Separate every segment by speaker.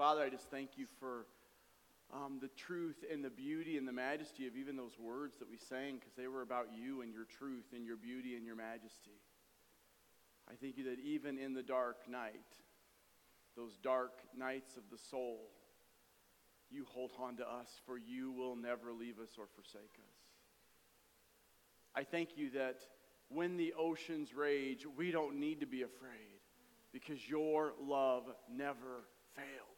Speaker 1: Father, I just thank you for um, the truth and the beauty and the majesty of even those words that we sang because they were about you and your truth and your beauty and your majesty. I thank you that even in the dark night, those dark nights of the soul, you hold on to us, for you will never leave us or forsake us. I thank you that when the oceans rage, we don't need to be afraid because your love never fails.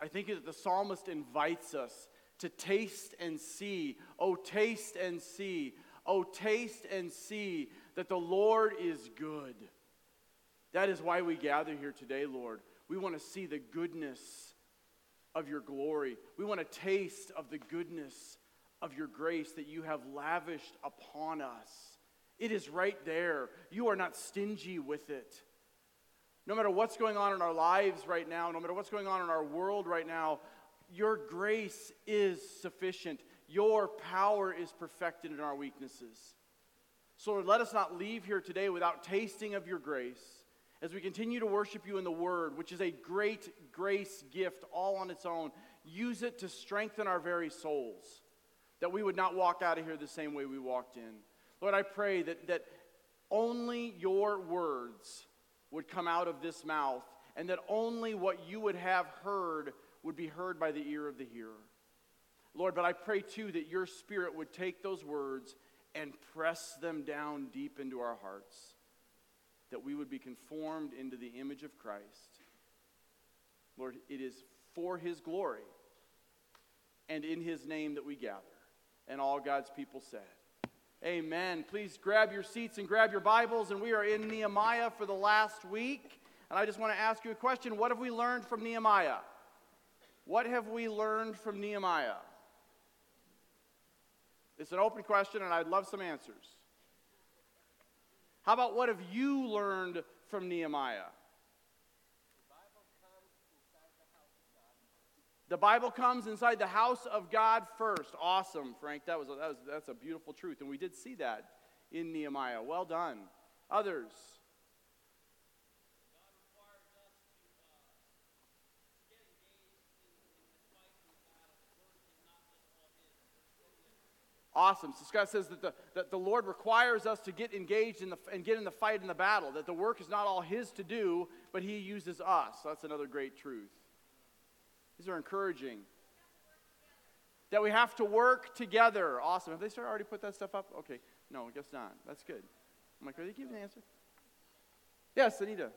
Speaker 1: I think that the psalmist invites us to taste and see. Oh, taste and see. Oh, taste and see that the Lord is good. That is why we gather here today, Lord. We want to see the goodness of your glory. We want to taste of the goodness of your grace that you have lavished upon us. It is right there. You are not stingy with it. No matter what's going on in our lives right now, no matter what's going on in our world right now, your grace is sufficient. Your power is perfected in our weaknesses. So, Lord, let us not leave here today without tasting of your grace as we continue to worship you in the Word, which is a great grace gift all on its own. Use it to strengthen our very souls, that we would not walk out of here the same way we walked in. Lord, I pray that, that only your words would come out of this mouth, and that only what you would have heard would be heard by the ear of the hearer. Lord, but I pray too that your spirit would take those words and press them down deep into our hearts, that we would be conformed into the image of Christ. Lord, it is for his glory and in his name that we gather. And all God's people said. Amen. Please grab your seats and grab your Bibles. And we are in Nehemiah for the last week. And I just want to ask you a question What have we learned from Nehemiah? What have we learned from Nehemiah? It's an open question, and I'd love some answers. How about what have you learned from Nehemiah? The Bible comes inside the house of God first. Awesome, Frank. That was, that was that's a beautiful truth, and we did see that in Nehemiah. Well done. Others. Awesome. So Scott says that the, that the Lord requires us to get engaged in the, and get in the fight in the battle, that the work is not all His to do, but He uses us. That's another great truth. These are encouraging. That we have to work together. Awesome. Have they started already put that stuff up? Okay. No, I guess not. That's good. I'm like, are they giving the answer? Yes, Anita.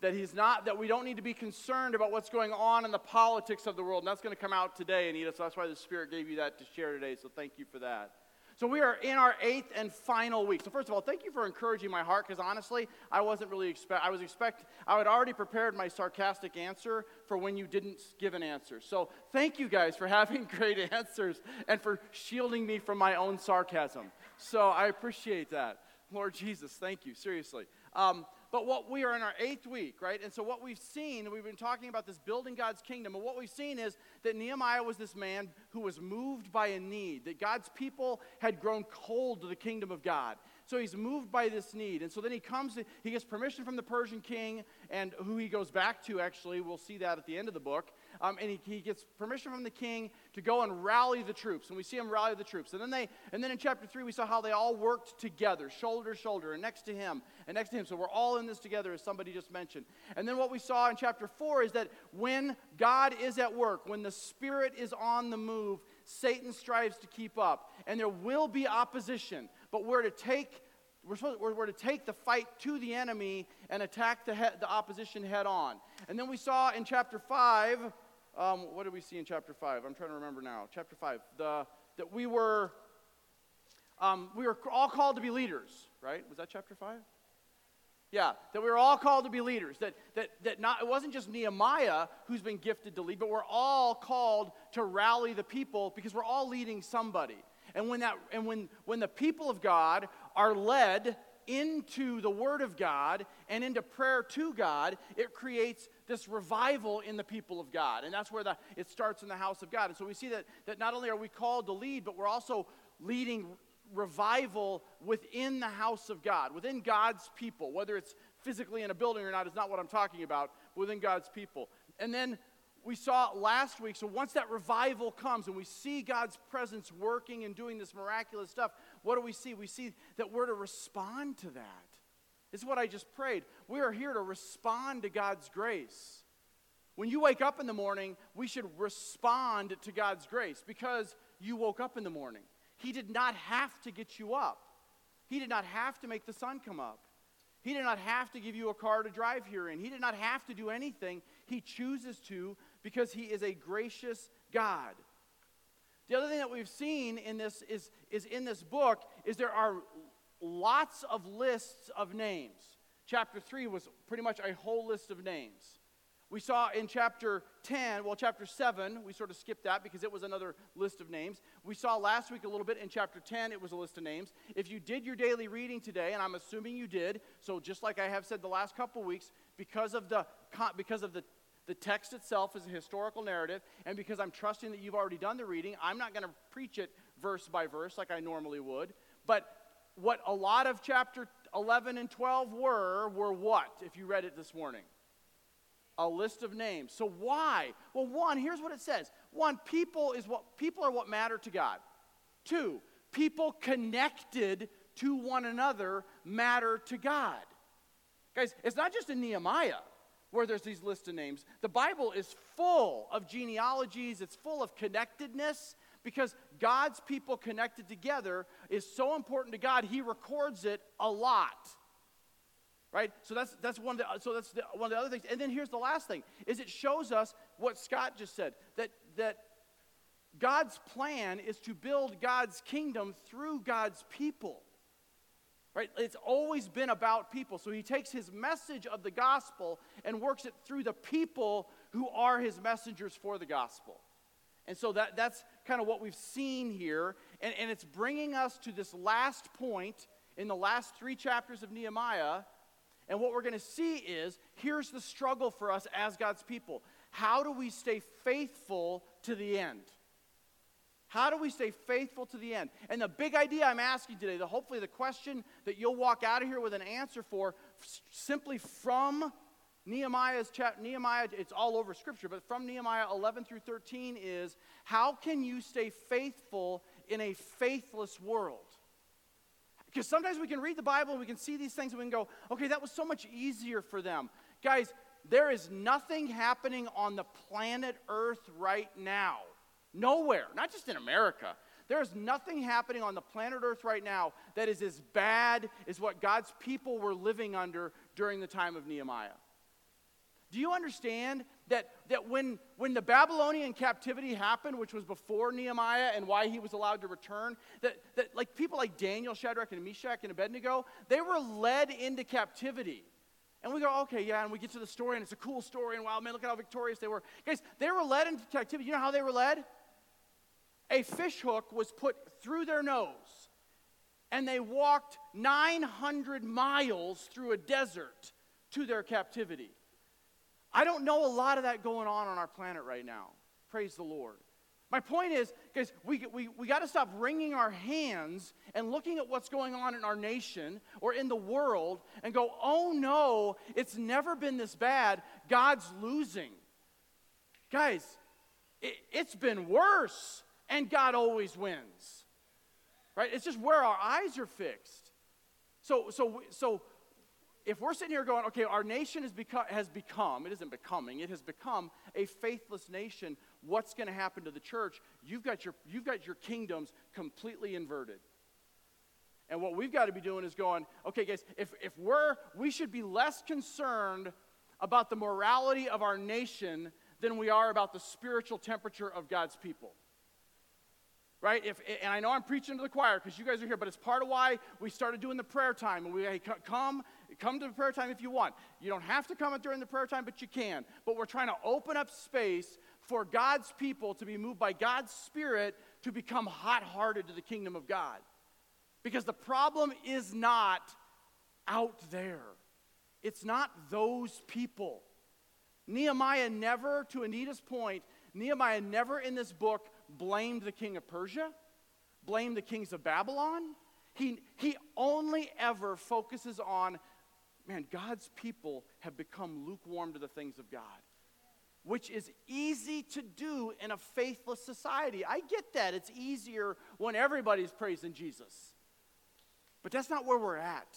Speaker 1: That he's not, that we don't need to be concerned about what's going on in the politics of the world. And that's going to come out today, Anita. So that's why the Spirit gave you that to share today. So thank you for that. So we are in our eighth and final week. So first of all, thank you for encouraging my heart because honestly, I wasn't really expect. I was expect. I had already prepared my sarcastic answer for when you didn't give an answer. So thank you guys for having great answers and for shielding me from my own sarcasm. So I appreciate that, Lord Jesus. Thank you. Seriously. Um, but what we are in our eighth week, right? And so what we've seen, we've been talking about this building God's kingdom, and what we've seen is that Nehemiah was this man who was moved by a need, that God's people had grown cold to the kingdom of God. So he's moved by this need. And so then he comes, he gets permission from the Persian king, and who he goes back to, actually. We'll see that at the end of the book. Um, and he, he gets permission from the king to go and rally the troops. And we see him rally the troops. And then, they, and then in chapter 3, we saw how they all worked together, shoulder to shoulder, and next to him, and next to him. So we're all in this together, as somebody just mentioned. And then what we saw in chapter 4 is that when God is at work, when the Spirit is on the move, Satan strives to keep up. And there will be opposition but we're to take we're, supposed, we're, we're, to take the fight to the enemy and attack the, he, the opposition head on. And then we saw in chapter 5, um, what did we see in chapter 5? I'm trying to remember now. Chapter 5, the, that we were, um, we were all called to be leaders, right? Was that chapter 5? Yeah, that we were all called to be leaders. That, that, that not, it wasn't just Nehemiah who's been gifted to lead, but we're all called to rally the people because we're all leading somebody. And when, that, and when, when the people of God are led into the Word of God and into prayer to God, it creates this revival in the people of God. And that's where the, it starts in the house of God. And so we see that, that not only are we called to lead, but we're also leading revival within the house of God, within God's people, whether it's physically in a building or not is not what I'm talking about, within God's people. And then we saw last week, so once that revival comes and we see God's presence working and doing this miraculous stuff, what do we see? We see that we're to respond to that. Is what I just prayed. We are here to respond to God's grace. When you wake up in the morning, we should respond to God's grace because you woke up in the morning. He did not have to get you up, He did not have to make the sun come up. He did not have to give you a car to drive here in. He did not have to do anything. He chooses to because He is a gracious God. The other thing that we've seen in this is, is in this book is there are lots of lists of names. Chapter 3 was pretty much a whole list of names. We saw in chapter 10, well, chapter 7, we sort of skipped that because it was another list of names. We saw last week a little bit in chapter 10, it was a list of names. If you did your daily reading today, and I'm assuming you did, so just like I have said the last couple weeks, because of the, because of the, the text itself is a historical narrative, and because I'm trusting that you've already done the reading, I'm not going to preach it verse by verse like I normally would. But what a lot of chapter 11 and 12 were, were what, if you read it this morning? a list of names. So why? Well, one, here's what it says. One, people is what people are what matter to God. Two, people connected to one another matter to God. Guys, it's not just in Nehemiah where there's these list of names. The Bible is full of genealogies, it's full of connectedness because God's people connected together is so important to God, he records it a lot. Right? So that's that's one of the, so that's the, one of the other things. And then here's the last thing is it shows us what scott just said that that god's plan is to build god's kingdom through god's people. Right? It's always been about people. So he takes his message of the gospel and works it through the people who are his messengers for the gospel. And so that, that's kind of what we've seen here and, and it's bringing us to this last point in the last three chapters of nehemiah and what we're going to see is here's the struggle for us as God's people. How do we stay faithful to the end? How do we stay faithful to the end? And the big idea I'm asking today, the hopefully the question that you'll walk out of here with an answer for simply from Nehemiah's chapter, Nehemiah, it's all over scripture, but from Nehemiah 11 through 13 is how can you stay faithful in a faithless world? Because sometimes we can read the Bible and we can see these things and we can go, okay, that was so much easier for them. Guys, there is nothing happening on the planet Earth right now. Nowhere, not just in America. There is nothing happening on the planet Earth right now that is as bad as what God's people were living under during the time of Nehemiah. Do you understand that, that when, when the Babylonian captivity happened, which was before Nehemiah and why he was allowed to return, that, that like people like Daniel, Shadrach, and Meshach, and Abednego, they were led into captivity. And we go, okay, yeah, and we get to the story, and it's a cool story, and wow, man, look at how victorious they were. Guys, they were led into captivity. You know how they were led? A fish hook was put through their nose, and they walked 900 miles through a desert to their captivity. I don't know a lot of that going on on our planet right now. Praise the Lord. My point is, guys, we, we, we got to stop wringing our hands and looking at what's going on in our nation or in the world and go, oh no, it's never been this bad. God's losing. Guys, it, it's been worse, and God always wins. Right? It's just where our eyes are fixed. So, so, so if we're sitting here going, okay, our nation has become, has become, it isn't becoming, it has become a faithless nation, what's going to happen to the church? You've got, your, you've got your kingdoms completely inverted. And what we've got to be doing is going, okay, guys, if, if we're, we should be less concerned about the morality of our nation than we are about the spiritual temperature of God's people right? If, and I know I'm preaching to the choir because you guys are here, but it's part of why we started doing the prayer time. And we hey, come, come to prayer time if you want. You don't have to come during the prayer time, but you can. But we're trying to open up space for God's people to be moved by God's Spirit to become hot-hearted to the kingdom of God. Because the problem is not out there. It's not those people. Nehemiah never, to Anita's point, Nehemiah never in this book blamed the king of Persia, blamed the kings of Babylon. He, he only ever focuses on, man, God's people have become lukewarm to the things of God, which is easy to do in a faithless society. I get that. It's easier when everybody's praising Jesus. But that's not where we're at.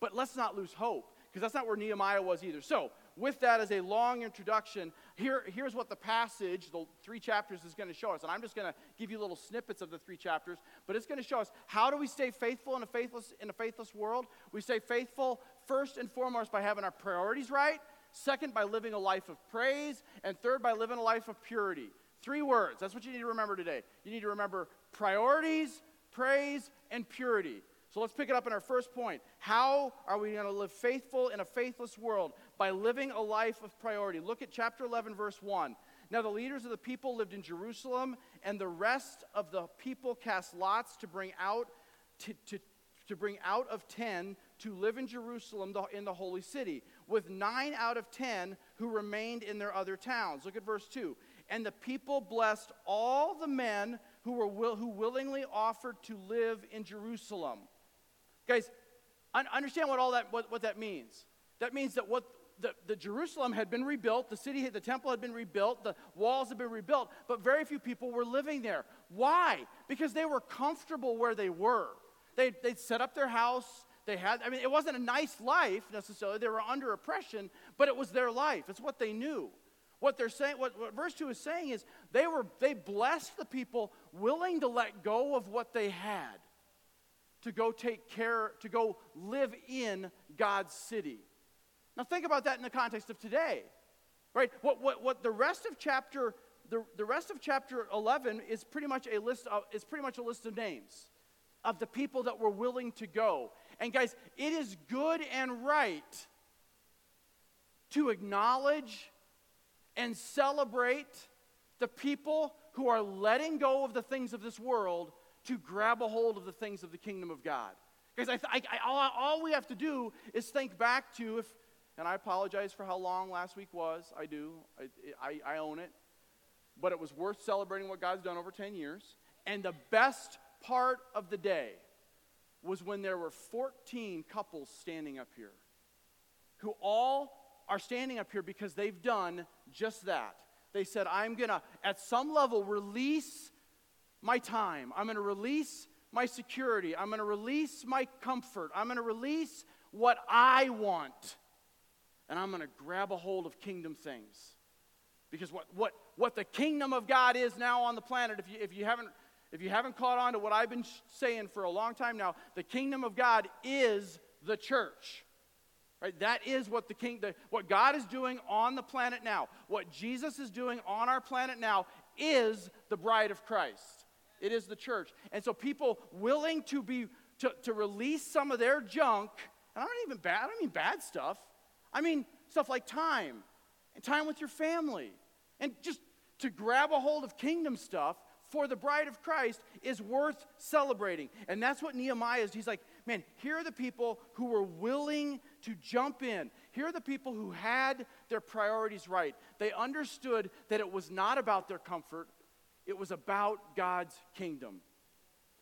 Speaker 1: But let's not lose hope, because that's not where Nehemiah was either. So, with that as a long introduction, here, here's what the passage, the three chapters, is going to show us. And I'm just going to give you little snippets of the three chapters, but it's going to show us how do we stay faithful in a faithless, in a faithless world? We stay faithful first and foremost by having our priorities right, second, by living a life of praise, and third, by living a life of purity. Three words. That's what you need to remember today. You need to remember priorities, praise, and purity. So let's pick it up in our first point. How are we going to live faithful in a faithless world? By living a life of priority. Look at chapter 11, verse 1. Now the leaders of the people lived in Jerusalem, and the rest of the people cast lots to bring out to, to, to bring out of ten to live in Jerusalem in the holy city, with nine out of ten who remained in their other towns. Look at verse 2. And the people blessed all the men who, were will, who willingly offered to live in Jerusalem. Guys, understand what all that what, what that means. That means that what the, the Jerusalem had been rebuilt, the city, the temple had been rebuilt, the walls had been rebuilt, but very few people were living there. Why? Because they were comfortable where they were. They, they'd set up their house. They had, I mean, it wasn't a nice life necessarily. They were under oppression, but it was their life. It's what they knew. What they're saying, what, what verse 2 is saying is they were they blessed the people willing to let go of what they had to go take care, to go live in God's city. Now, think about that in the context of today, right? What, what, what the rest of chapter the, the rest of chapter 11 is pretty much a list of is pretty much a list of names of the people that were willing to go and guys it is good and right to acknowledge and celebrate the people who are letting go of the things of this world to grab a hold of the things of the kingdom of God. Because I, I, I, all, all we have to do is think back to if, and I apologize for how long last week was. I do. I, I, I own it. But it was worth celebrating what God's done over 10 years. And the best part of the day was when there were 14 couples standing up here who all are standing up here because they've done just that. They said, I'm going to, at some level, release my time. I'm going to release my security. I'm going to release my comfort. I'm going to release what I want. And I'm going to grab a hold of kingdom things. Because what, what, what the kingdom of God is now on the planet, if you, if you haven't if you haven't caught on to what I've been saying for a long time now, the kingdom of God is the church. Right? That is what the king the, what God is doing on the planet now. What Jesus is doing on our planet now is the bride of Christ. It is the church. And so people willing to be to, to release some of their junk, and I don't even bad, I don't mean bad stuff. I mean stuff like time and time with your family. And just to grab a hold of kingdom stuff for the bride of Christ is worth celebrating. And that's what Nehemiah is. He's like, man, here are the people who were willing to jump in. Here are the people who had their priorities right. They understood that it was not about their comfort, it was about God's kingdom.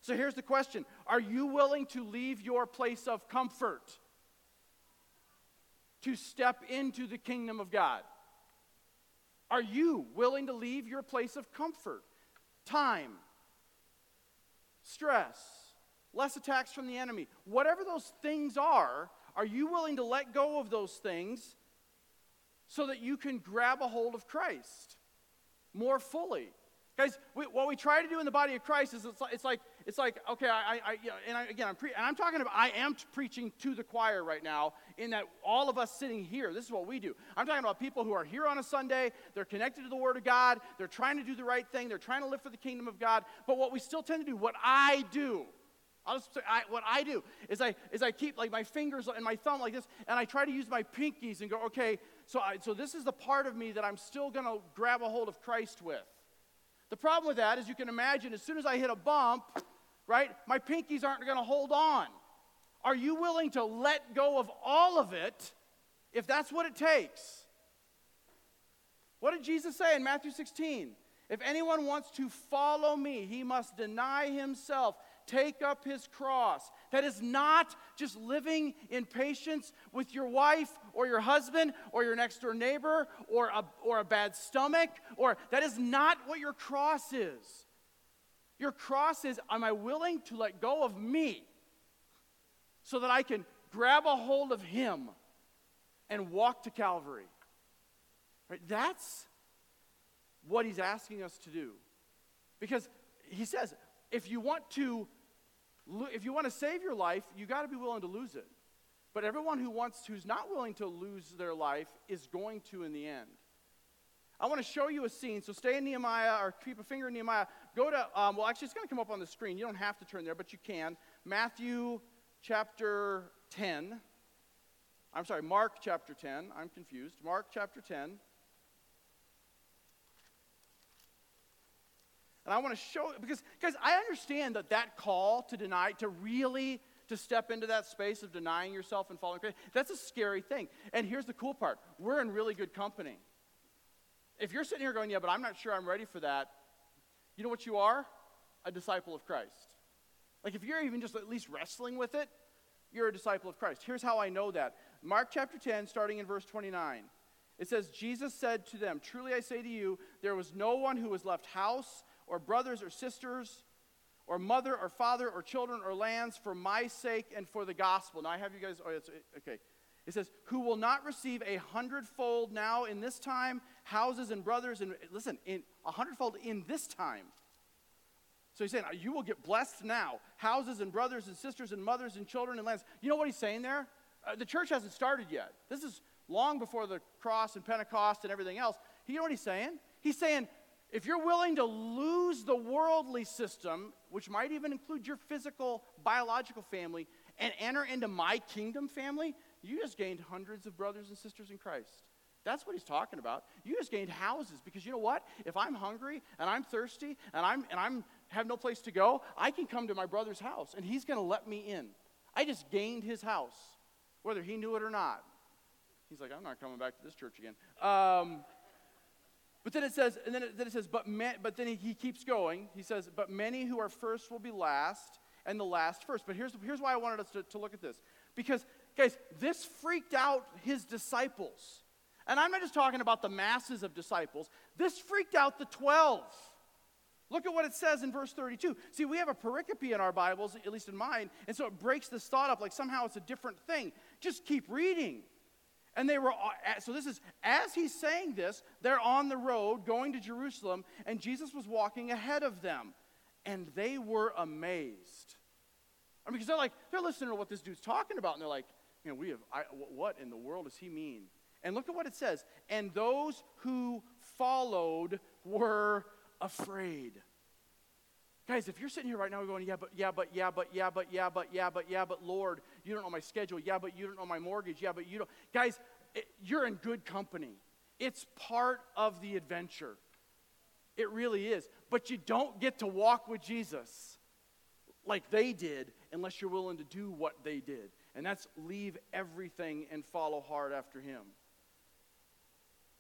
Speaker 1: So here's the question Are you willing to leave your place of comfort to step into the kingdom of God? Are you willing to leave your place of comfort, time, stress, less attacks from the enemy? Whatever those things are, are you willing to let go of those things so that you can grab a hold of Christ more fully? Guys, we, what we try to do in the body of Christ is it's like, it's like, it's like okay, I, I, you know, and I, again, I'm, pre- and I'm talking about, I am preaching to the choir right now in that all of us sitting here, this is what we do. I'm talking about people who are here on a Sunday, they're connected to the Word of God, they're trying to do the right thing, they're trying to live for the kingdom of God, but what we still tend to do, what I do, I'll just I, what I do is I, is I keep like my fingers and my thumb like this, and I try to use my pinkies and go, okay, so, I, so this is the part of me that I'm still going to grab a hold of Christ with. The problem with that is you can imagine as soon as I hit a bump, right, my pinkies aren't going to hold on. Are you willing to let go of all of it if that's what it takes? What did Jesus say in Matthew 16? If anyone wants to follow me, he must deny himself, take up his cross. That is not just living in patience with your wife or your husband or your next door neighbor or a, or a bad stomach, or that is not what your cross is. Your cross is, am I willing to let go of me so that I can grab a hold of him and walk to Calvary? Right? That's what he's asking us to do. Because he says, if you want to if you want to save your life, you got to be willing to lose it. But everyone who wants who's not willing to lose their life is going to in the end. I want to show you a scene. So stay in Nehemiah or keep a finger in Nehemiah. Go to, um, well, actually, it's going to come up on the screen. You don't have to turn there, but you can. Matthew chapter 10. I'm sorry, Mark chapter 10. I'm confused. Mark chapter 10. And I want to show because guys, I understand that that call to deny, to really to step into that space of denying yourself and following Christ, that's a scary thing. And here's the cool part: we're in really good company. If you're sitting here going, "Yeah, but I'm not sure I'm ready for that," you know what you are? A disciple of Christ. Like if you're even just at least wrestling with it, you're a disciple of Christ. Here's how I know that. Mark chapter 10, starting in verse 29. It says, Jesus said to them, Truly I say to you, there was no one who was left house or brothers or sisters or mother or father or children or lands for my sake and for the gospel. Now I have you guys, oh, it's, okay. It says, who will not receive a hundredfold now in this time, houses and brothers, and listen, in a hundredfold in this time. So he's saying, you will get blessed now, houses and brothers and sisters and mothers and children and lands. You know what he's saying there? Uh, the church hasn't started yet. This is long before the cross and Pentecost and everything else. You know what he's saying? He's saying, if you're willing to lose the worldly system, which might even include your physical, biological family, and enter into my kingdom family, you just gained hundreds of brothers and sisters in Christ. That's what he's talking about. You just gained houses because you know what? If I'm hungry and I'm thirsty and I'm and I'm have no place to go, I can come to my brother's house and he's going to let me in. I just gained his house, whether he knew it or not. He's like, I'm not coming back to this church again. Um, but then it says, and then it, then it says, but, man, but then he, he keeps going. He says, but many who are first will be last, and the last first. But here's, here's why I wanted us to, to look at this. Because, guys, this freaked out his disciples. And I'm not just talking about the masses of disciples, this freaked out the 12. Look at what it says in verse 32. See, we have a pericope in our Bibles, at least in mine, and so it breaks this thought up like somehow it's a different thing. Just keep reading. And they were, uh, so this is, as he's saying this, they're on the road going to Jerusalem, and Jesus was walking ahead of them. And they were amazed. I mean, because they're like, they're listening to what this dude's talking about, and they're like, you know, we have, I, what in the world does he mean? And look at what it says. And those who followed were afraid. Guys, if you're sitting here right now going, yeah, but, yeah, but, yeah, but, yeah, but, yeah, but, yeah, but, yeah, but, Lord, you don't know my schedule. Yeah, but you don't know my mortgage. Yeah, but you don't. Guys, it, you're in good company. It's part of the adventure. It really is. But you don't get to walk with Jesus like they did unless you're willing to do what they did. And that's leave everything and follow hard after him.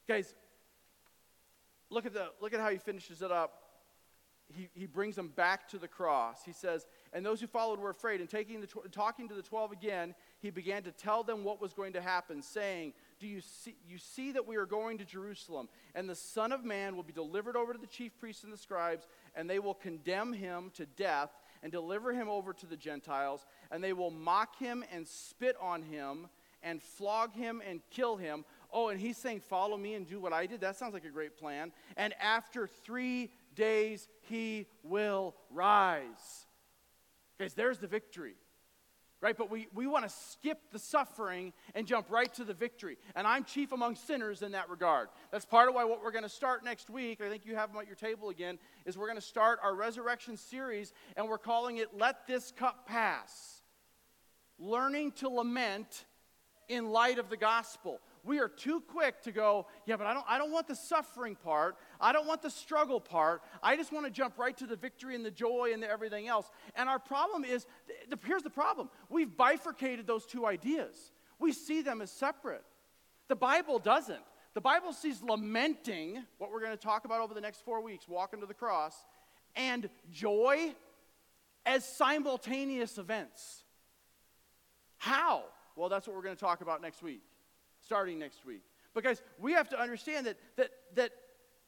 Speaker 1: Guys, look at, the, look at how he finishes it up he, he brings them back to the cross. He says, And those who followed were afraid. And taking the tw- talking to the twelve again, he began to tell them what was going to happen, saying, Do you see, you see that we are going to Jerusalem, and the Son of Man will be delivered over to the chief priests and the scribes, and they will condemn him to death and deliver him over to the Gentiles, and they will mock him and spit on him and flog him and kill him. Oh, and he's saying, Follow me and do what I did. That sounds like a great plan. And after three days he will rise. Guys, there's the victory. Right? But we, we want to skip the suffering and jump right to the victory. And I'm chief among sinners in that regard. That's part of why what we're going to start next week, I think you have them at your table again, is we're going to start our resurrection series, and we're calling it Let This Cup Pass. Learning to lament in light of the gospel we are too quick to go, yeah, but I don't, I don't want the suffering part. I don't want the struggle part. I just want to jump right to the victory and the joy and the everything else. And our problem is the, here's the problem we've bifurcated those two ideas, we see them as separate. The Bible doesn't. the Bible sees lamenting, what we're going to talk about over the next four weeks, walking to the cross, and joy as simultaneous events. How? Well, that's what we're going to talk about next week, starting next week. Because we have to understand that, that, that,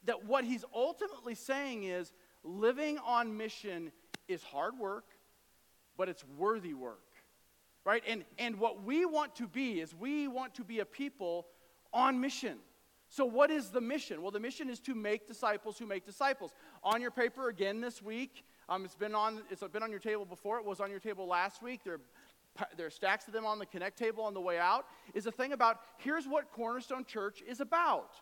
Speaker 1: that what he's ultimately saying is living on mission is hard work, but it's worthy work. Right? And, and what we want to be is we want to be a people on mission. So, what is the mission? Well, the mission is to make disciples who make disciples. On your paper again this week, um, it's been on it's been on your table before. It was on your table last week. There, there are stacks of them on the Connect table on the way out. Is a thing about here's what Cornerstone Church is about,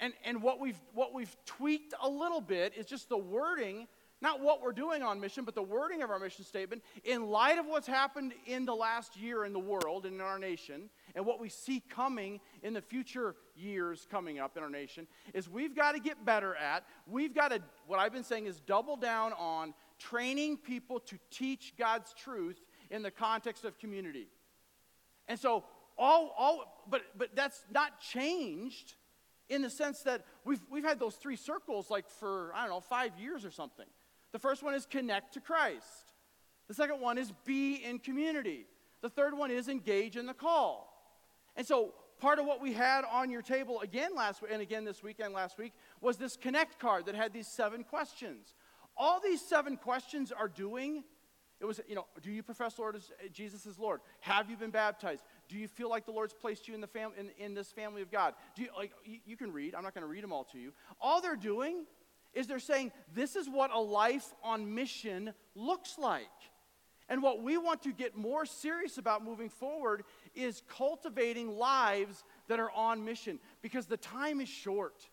Speaker 1: and and what we've what we've tweaked a little bit is just the wording not what we're doing on mission, but the wording of our mission statement, in light of what's happened in the last year in the world and in our nation, and what we see coming in the future years coming up in our nation, is we've got to get better at, we've got to, what I've been saying is double down on training people to teach God's truth in the context of community. And so, all, all but, but that's not changed in the sense that we've, we've had those three circles like for, I don't know, five years or something. The first one is connect to Christ. The second one is be in community. The third one is engage in the call. And so, part of what we had on your table again last week and again this weekend last week was this connect card that had these seven questions. All these seven questions are doing it was, you know, do you profess Lord as, uh, Jesus as Lord? Have you been baptized? Do you feel like the Lord's placed you in, the fam- in, in this family of God? Do you, like, you, you can read. I'm not going to read them all to you. All they're doing is they're saying this is what a life on mission looks like. And what we want to get more serious about moving forward is cultivating lives that are on mission because the time is short.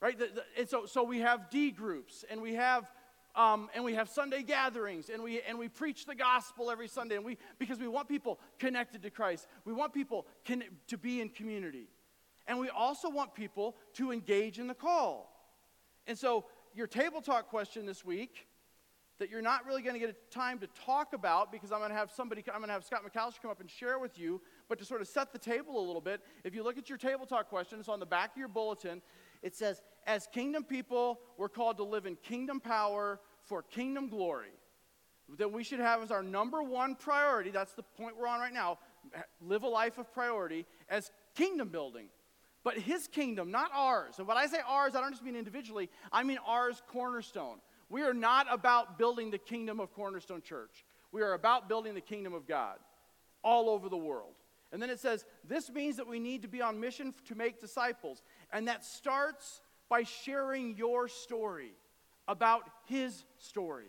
Speaker 1: Right? The, the, and so, so we have D groups and we have um, and we have Sunday gatherings, and we, and we preach the gospel every Sunday, and we, because we want people connected to Christ. We want people can, to be in community. And we also want people to engage in the call. And so, your table talk question this week that you're not really going to get time to talk about because I'm going to have somebody, I'm going to have Scott McAllister come up and share with you, but to sort of set the table a little bit, if you look at your table talk question, it's on the back of your bulletin. It says, As kingdom people, we're called to live in kingdom power for kingdom glory. That we should have as our number one priority, that's the point we're on right now, live a life of priority as kingdom building but his kingdom, not ours. And when I say ours, I don't just mean individually, I mean ours, Cornerstone. We are not about building the kingdom of Cornerstone Church. We are about building the kingdom of God all over the world. And then it says, this means that we need to be on mission to make disciples. And that starts by sharing your story about his story.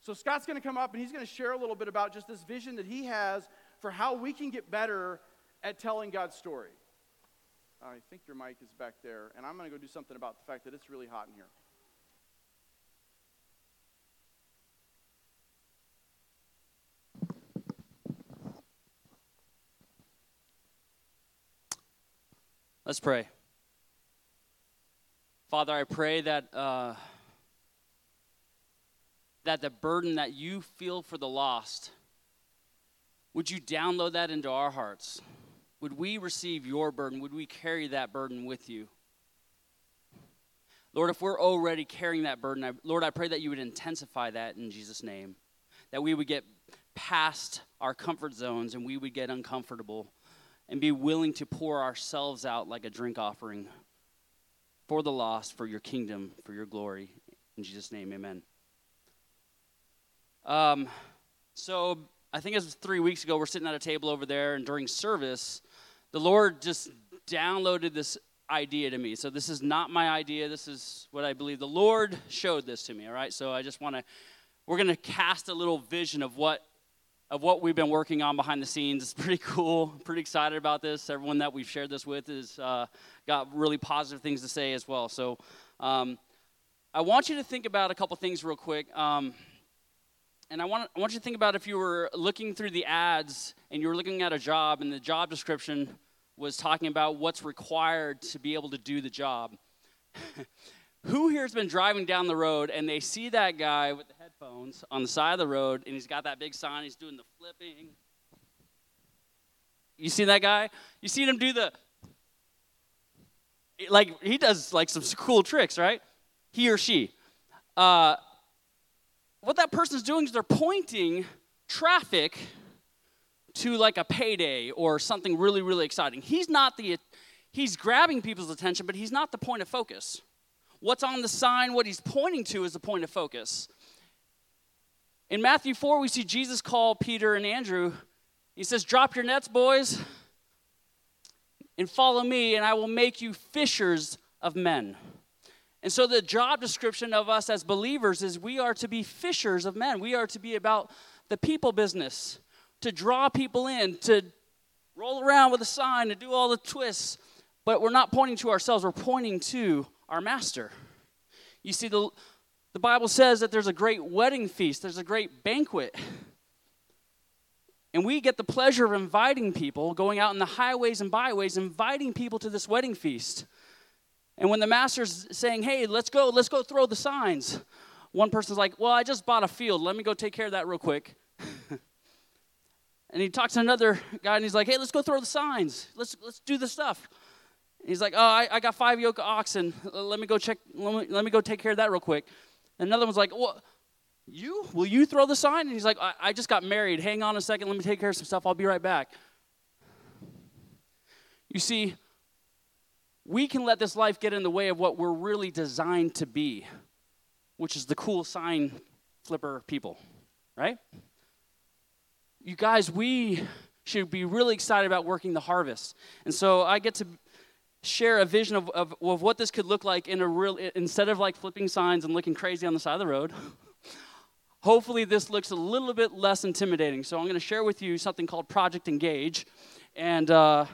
Speaker 1: So Scott's going to come up and he's going to share a little bit about just this vision that he has for how we can get better at telling God's story. I think your mic is back there, and I'm going to go do something about the fact that it's really hot in here.
Speaker 2: Let's pray. Father, I pray that uh, that the burden that you feel for the lost, would you download that into our hearts? Would we receive your burden? Would we carry that burden with you? Lord, if we're already carrying that burden, I, Lord, I pray that you would intensify that in Jesus' name. That we would get past our comfort zones and we would get uncomfortable and be willing to pour ourselves out like a drink offering for the lost, for your kingdom, for your glory. In Jesus' name, amen. Um, so I think it was three weeks ago, we're sitting at a table over there, and during service, the Lord just downloaded this idea to me. So this is not my idea. This is what I believe. The Lord showed this to me, all right? So I just want to we're going to cast a little vision of what of what we've been working on behind the scenes. It's pretty cool. Pretty excited about this. Everyone that we've shared this with has uh, got really positive things to say as well. So um, I want you to think about a couple things real quick. Um, and I want, I want you to think about if you were looking through the ads and you were looking at a job and the job description was talking about what's required to be able to do the job. Who here has been driving down the road and they see that guy with the headphones on the side of the road and he's got that big sign, he's doing the flipping? You see that guy? You seen him do the like he does like some cool tricks, right? He or she. Uh, what that person's doing is they're pointing traffic to like a payday or something really, really exciting. He's not the he's grabbing people's attention, but he's not the point of focus. What's on the sign, what he's pointing to is the point of focus. In Matthew 4, we see Jesus call Peter and Andrew. He says, Drop your nets, boys and follow me, and I will make you fishers of men. And so, the job description of us as believers is we are to be fishers of men. We are to be about the people business, to draw people in, to roll around with a sign, to do all the twists. But we're not pointing to ourselves, we're pointing to our master. You see, the, the Bible says that there's a great wedding feast, there's a great banquet. And we get the pleasure of inviting people, going out in the highways and byways, inviting people to this wedding feast. And when the master's saying, hey, let's go, let's go throw the signs, one person's like, well, I just bought a field. Let me go take care of that real quick. and he talks to another guy and he's like, hey, let's go throw the signs. Let's, let's do the stuff. And he's like, oh, I, I got five yoke oxen. Let me go check, let me, let me go take care of that real quick. And another one's like, well, you? Will you throw the sign? And he's like, I, I just got married. Hang on a second. Let me take care of some stuff. I'll be right back. You see, we can let this life get in the way of what we're really designed to be, which is the cool sign flipper people, right? You guys, we should be really excited about working the harvest. And so I get to share a vision of, of, of what this could look like in a real, instead of like flipping signs and looking crazy on the side of the road. Hopefully, this looks a little bit less intimidating. So, I'm going to share with you something called Project Engage, and uh,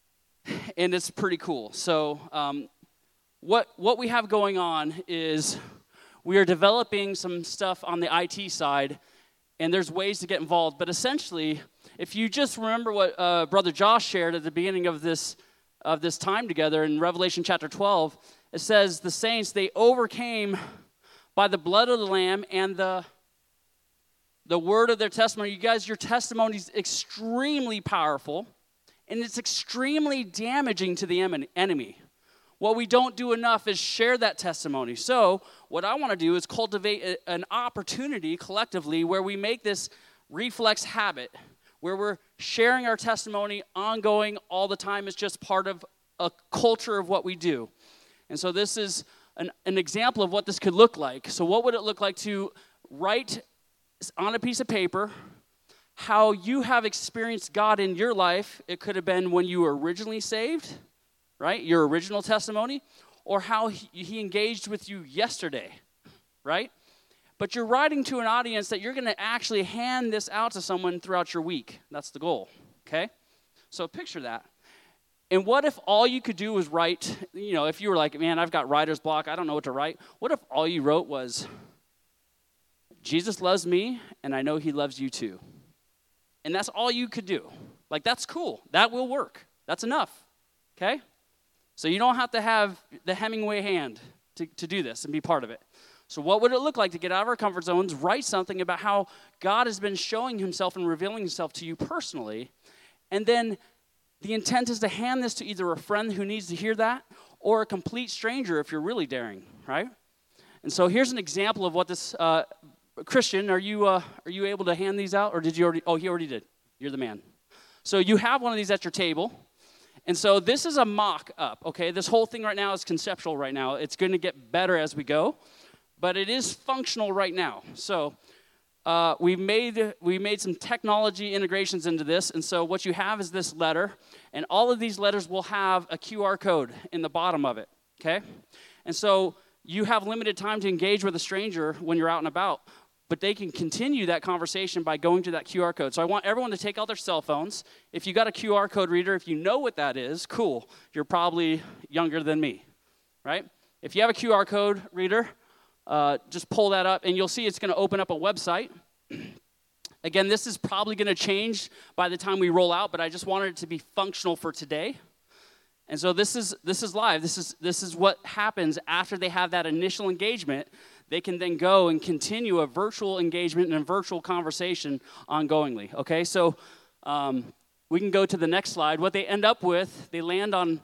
Speaker 2: and it's pretty cool. So, um, what what we have going on is we are developing some stuff on the IT side, and there's ways to get involved. But essentially, if you just remember what uh, Brother Josh shared at the beginning of this of this time together in Revelation chapter 12, it says the saints they overcame by the blood of the Lamb and the, the word of their testimony. You guys, your testimony is extremely powerful and it's extremely damaging to the enemy. What we don't do enough is share that testimony. So, what I want to do is cultivate an opportunity collectively where we make this reflex habit, where we're sharing our testimony ongoing all the time. is just part of a culture of what we do. And so, this is an, an example of what this could look like. So, what would it look like to write on a piece of paper how you have experienced God in your life? It could have been when you were originally saved, right? Your original testimony, or how he, he engaged with you yesterday, right? But you're writing to an audience that you're going to actually hand this out to someone throughout your week. That's the goal, okay? So picture that. And what if all you could do was write, you know, if you were like, man, I've got writer's block, I don't know what to write. What if all you wrote was, Jesus loves me, and I know he loves you too? And that's all you could do. Like, that's cool. That will work. That's enough. Okay? So you don't have to have the Hemingway hand to, to do this and be part of it. So, what would it look like to get out of our comfort zones, write something about how God has been showing himself and revealing himself to you personally, and then the intent is to hand this to either a friend who needs to hear that or a complete stranger if you're really daring, right? And so here's an example of what this uh, Christian. Are you uh, are you able to hand these out, or did you already? Oh, he already did. You're the man. So you have one of these at your table. And so this is a mock up, okay? This whole thing right now is conceptual right now. It's going to get better as we go, but it is functional right now. So uh, we made we made some technology integrations into this, and so what you have is this letter, and all of these letters will have a QR code in the bottom of it. Okay, and so you have limited time to engage with a stranger when you're out and about, but they can continue that conversation by going to that QR code. So I want everyone to take out their cell phones. If you got a QR code reader, if you know what that is, cool. You're probably younger than me, right? If you have a QR code reader, uh, just pull that up, and you'll see it's going to open up a website. Again, this is probably going to change by the time we roll out, but I just wanted it to be functional for today. And so this is this is live. This is this is what happens after they have that initial engagement. They can then go and continue a virtual engagement and a virtual conversation ongoingly. Okay, so um, we can go to the next slide. What they end up with, they land on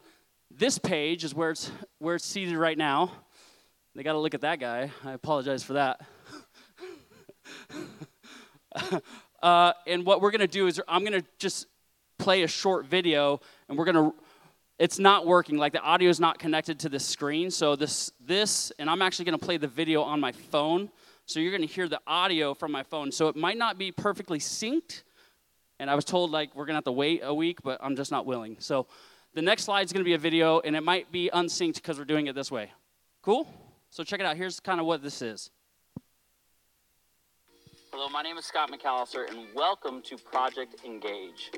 Speaker 2: this page, is where it's where it's seated right now. They got to look at that guy. I apologize for that. uh, and what we're going to do is I'm going to just play a short video, and we're going to. It's not working. Like the audio is not connected to the screen. So this this, and I'm actually going to play the video on my phone. So you're going to hear the audio from my phone. So it might not be perfectly synced. And I was told like we're going to have to wait a week, but I'm just not willing. So the next slide is going to be a video, and it might be unsynced because we're doing it this way. Cool? So check it out. Here's kind of what this is. Hello, my name is Scott McAllister, and welcome to Project Engage.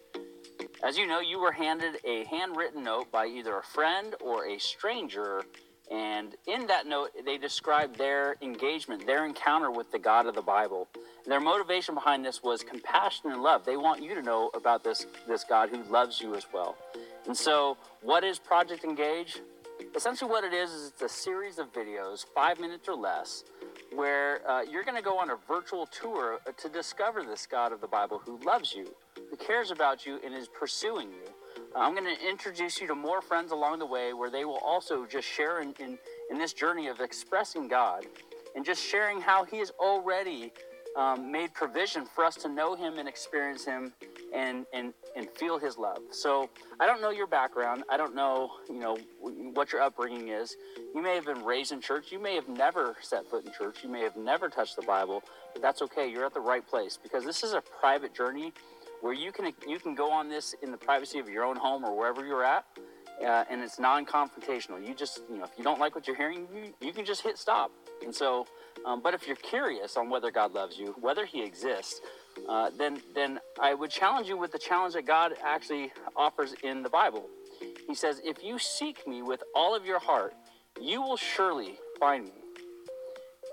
Speaker 2: As you know, you were handed a handwritten note by either a friend or a stranger, and in that note, they described their engagement, their encounter with the God of the Bible. And their motivation behind this was compassion and love. They want you to know about this, this God who loves you as well. And so, what is Project Engage? Essentially, what it is is it's a series of videos, five minutes or less, where uh, you're going to go on a virtual tour to discover this God of the Bible who loves you, who cares about you, and is pursuing you. Uh, I'm going to introduce you to more friends along the way where they will also just share in, in, in this journey of expressing God and just sharing how He is already um, made provision for us to know Him and experience Him and, and, and feel His love. So I don't know your background. I don't know, you know, what your upbringing is. You may have been raised in church. You may have never set foot in church. You may have never touched the Bible, but that's okay. You're at the right place because this is a private journey where you can you can go on this in the privacy of your own home or wherever you're at. Uh, and it's non-confrontational. You just, you know, if you don't like what you're hearing, you, you can just hit stop. And so, um, but if you're curious on whether God loves you, whether He exists, uh, then then I would challenge you with the challenge that God actually offers in the Bible. He says, "If you seek Me with all of your heart, you will surely find Me."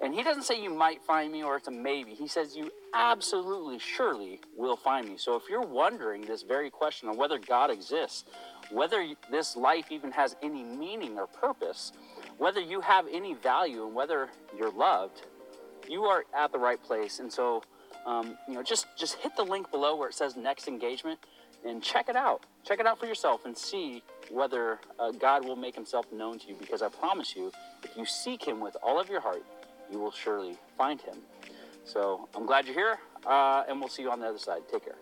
Speaker 2: And He doesn't say you might find Me or it's a maybe. He says you absolutely, surely will find Me. So if you're wondering this very question on whether God exists, whether this life even has any meaning or purpose, whether you have any value and whether you're loved, you are at the right place. And so, um, you know, just just hit the link below where it says next engagement and check it out. Check it out for yourself and see whether uh, God will make Himself known to you. Because I promise you, if you seek Him with all of your heart, you will surely find Him. So I'm glad you're here, uh, and we'll see you on the other side. Take care.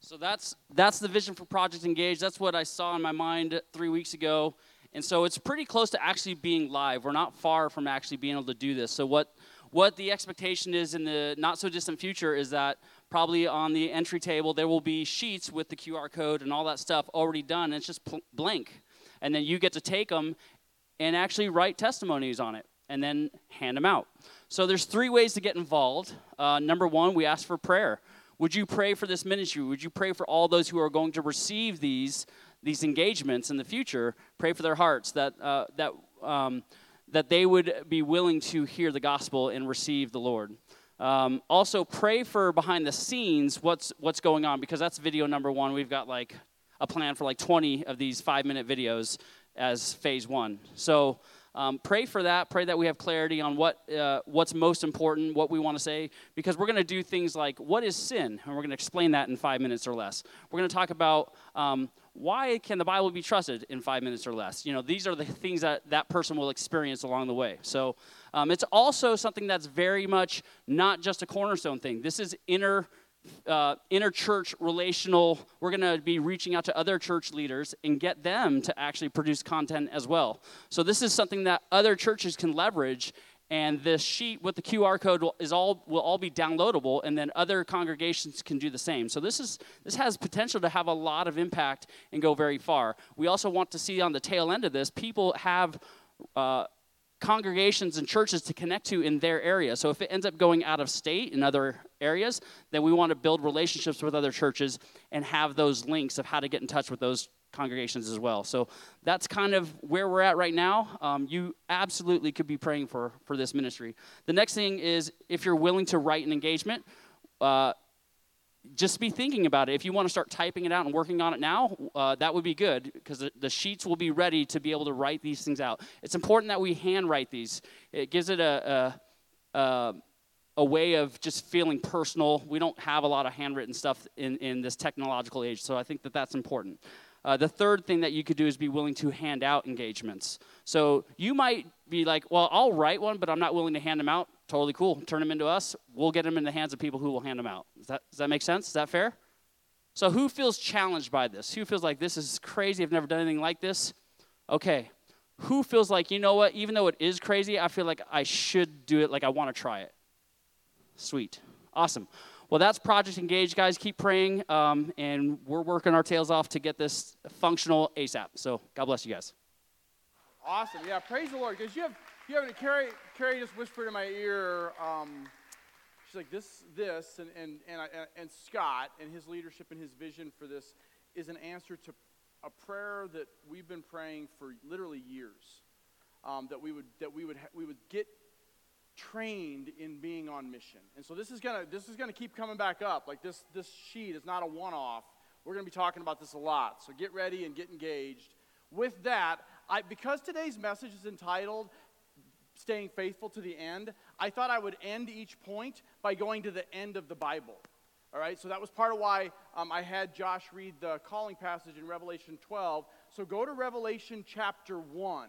Speaker 2: So that's that's the vision for Project Engage. That's what I saw in my mind three weeks ago, and so it's pretty close to actually being live. We're not far from actually being able to do this. So what what the expectation is in the not so distant future is that probably on the entry table there will be sheets with the QR code and all that stuff already done. And it's just pl- blank, and then you get to take them and actually write testimonies on it and then hand them out. So there's three ways to get involved. Uh, number one, we ask for prayer. Would you pray for this ministry? Would you pray for all those who are going to receive these these engagements in the future? Pray for their hearts that uh, that um, that they would be willing to hear the gospel and receive the Lord. Um, also, pray for behind the scenes what's what's going on because that's video number one. We've got like a plan for like 20 of these five minute videos as phase one. So um, pray for that. Pray that we have clarity on what uh, what's most important, what we want to say, because we're going to do things like what is sin, and we're going to explain that in five minutes or less. We're going to talk about um, why can the Bible be trusted in five minutes or less. You know, these are the things that that person will experience along the way. So um, it's also something that's very much not just a cornerstone thing. This is inner uh, interchurch relational. We're going to be reaching out to other church leaders and get them to actually produce content as well. So this is something that other churches can leverage. And this sheet with the QR code will, is all will all be downloadable, and then other congregations can do the same. So this is this has potential to have a lot of impact and go very far. We also want to see on the tail end of this, people have uh, congregations and churches to connect to in their area. So if it ends up going out of state in other areas, then we want to build relationships with other churches and have those links of how to get in touch with those congregations as well. So that's kind of where we're at right now. Um, you absolutely could be praying for for this ministry. The next thing is if you're willing to write an engagement. Uh, just be thinking about it. If you want to start typing it out and working on it now, uh, that would be good because the, the, sheets will be ready to be able to write these things out. It's important that we handwrite these. It gives it a, a, a a way of just feeling personal. We don't have a lot of handwritten stuff in, in this technological age, so I think that that's important. Uh, the third thing that you could do is be willing to hand out engagements. So you might be like, well, I'll write one, but I'm not willing to hand them out. Totally cool. Turn them into us. We'll get them in the hands of people who will hand them out. Does that, does that make sense? Is that fair? So who feels challenged by this? Who feels like this is crazy? I've never done anything like this. Okay. Who feels like, you know what, even though it is crazy, I feel like I should do it, like I want to try it? Sweet. Awesome. Well, that's Project Engage, guys. Keep praying, um, and we're working our tails off to get this functional ASAP. So, God bless you guys.
Speaker 1: Awesome. Yeah, praise the Lord. Because you have, you have, Carrie, Carrie just whispered in my ear, um, she's like, this, this, and, and, and, I, and Scott and his leadership and his vision for this is an answer to a prayer that we've been praying for literally years. Um, that we would, that we would, ha- we would get trained in being on mission. And so this is gonna this is gonna keep coming back up. Like this this sheet is not a one-off. We're gonna be talking about this a lot. So get ready and get engaged. With that, I because today's message is entitled Staying Faithful to the End, I thought I would end each point by going to the end of the Bible. All right, so that was part of why um, I had Josh read the calling passage in Revelation 12. So go to Revelation chapter 1,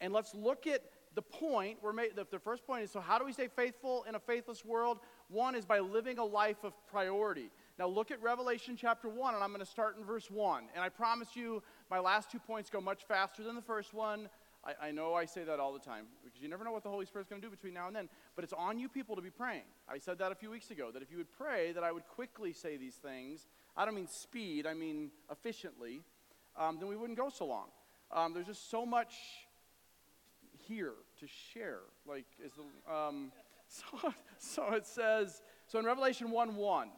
Speaker 1: and let's look at the point, we're made, the, the first point is so how do we stay faithful in a faithless world? One is by living a life of priority. Now look at Revelation chapter 1, and I'm going to start in verse 1. And I promise you, my last two points go much faster than the first one. I, I know I say that all the time because you never know what the Holy Spirit's going to do between now and then. But it's on you people to be praying. I said that a few weeks ago, that if you would pray, that I would quickly say these things. I don't mean speed, I mean efficiently. Um, then we wouldn't go so long. Um, there's just so much here to share. Like, is the, um, so, so it says, so in Revelation 1 1,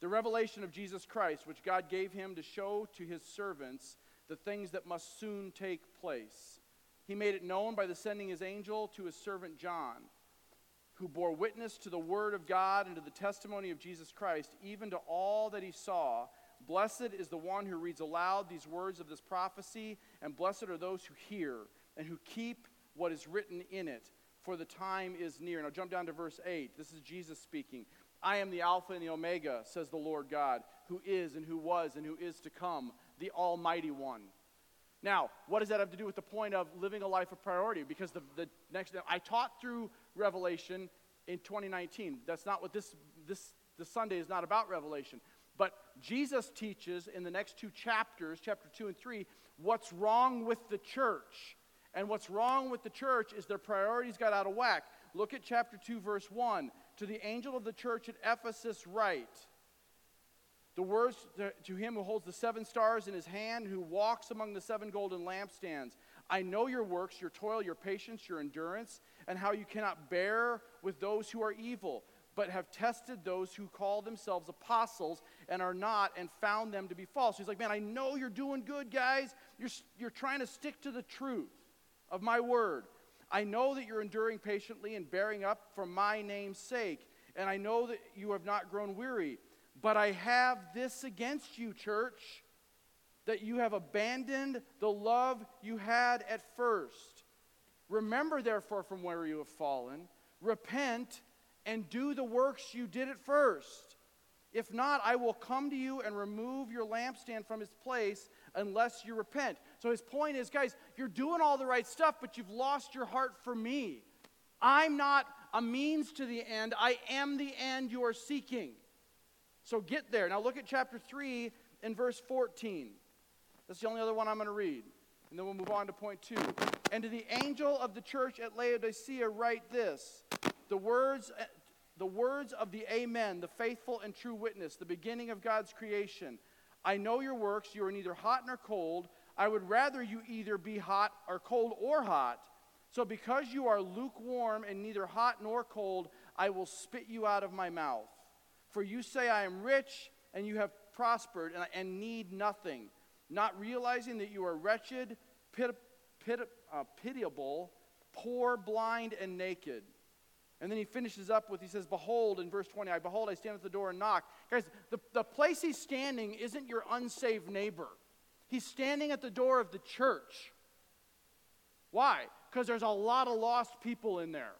Speaker 1: the revelation of Jesus Christ, which God gave him to show to his servants the things that must soon take place. He made it known by the sending his angel to his servant John, who bore witness to the word of God and to the testimony of Jesus Christ, even to all that he saw. Blessed is the one who reads aloud these words of this prophecy, and blessed are those who hear and who keep what is written in it, for the time is near. Now jump down to verse 8. This is Jesus speaking. I am the Alpha and the Omega, says the Lord God, who is and who was and who is to come, the Almighty One. Now, what does that have to do with the point of living a life of priority? Because the, the next, I taught through Revelation in 2019. That's not what this, this, this Sunday is not about Revelation. But Jesus teaches in the next two chapters, chapter 2 and 3, what's wrong with the church. And what's wrong with the church is their priorities got out of whack. Look at chapter 2, verse 1. To the angel of the church at Ephesus, write the words to him who holds the seven stars in his hand, who walks among the seven golden lampstands. I know your works, your toil, your patience, your endurance, and how you cannot bear with those who are evil, but have tested those who call themselves apostles and are not, and found them to be false. He's like, Man, I know you're doing good, guys. You're, you're trying to stick to the truth of my word. I know that you're enduring patiently and bearing up for my name's sake, and I know that you have not grown weary. But I have this against you, church, that you have abandoned the love you had at first. Remember, therefore, from where you have fallen, repent and do the works you did at first. If not, I will come to you and remove your lampstand from its place unless you repent. So his point is, guys, you're doing all the right stuff, but you've lost your heart for me. I'm not a means to the end, I am the end you are seeking. So get there. Now look at chapter 3 and verse 14. That's the only other one I'm going to read. And then we'll move on to point 2. And to the angel of the church at Laodicea write this the words, eh, the words of the Amen, the faithful and true witness, the beginning of God's creation. I know your works. You are neither hot nor cold. I would rather you either be hot or cold or hot. So because you are lukewarm and neither hot nor cold, I will spit you out of my mouth. For you say, I am rich, and you have prospered, and, and need nothing, not realizing that you are wretched, pit, pit, uh, pitiable, poor, blind, and naked. And then he finishes up with, he says, Behold, in verse 20, I behold, I stand at the door and knock. Guys, the, the place he's standing isn't your unsaved neighbor. He's standing at the door of the church. Why? Because there's a lot of lost people in there.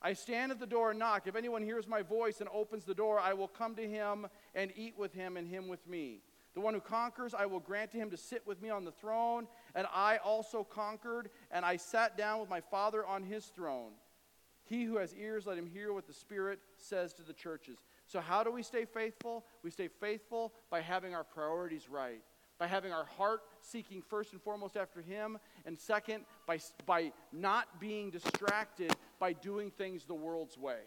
Speaker 1: I stand at the door and knock. If anyone hears my voice and opens the door, I will come to him and eat with him and him with me. The one who conquers, I will grant to him to sit with me on the throne, and I also conquered, and I sat down with my Father on his throne. He who has ears, let him hear what the Spirit says to the churches. So, how do we stay faithful? We stay faithful by having our priorities right, by having our heart seeking first and foremost after Him, and second, by, by not being distracted by doing things the world's way.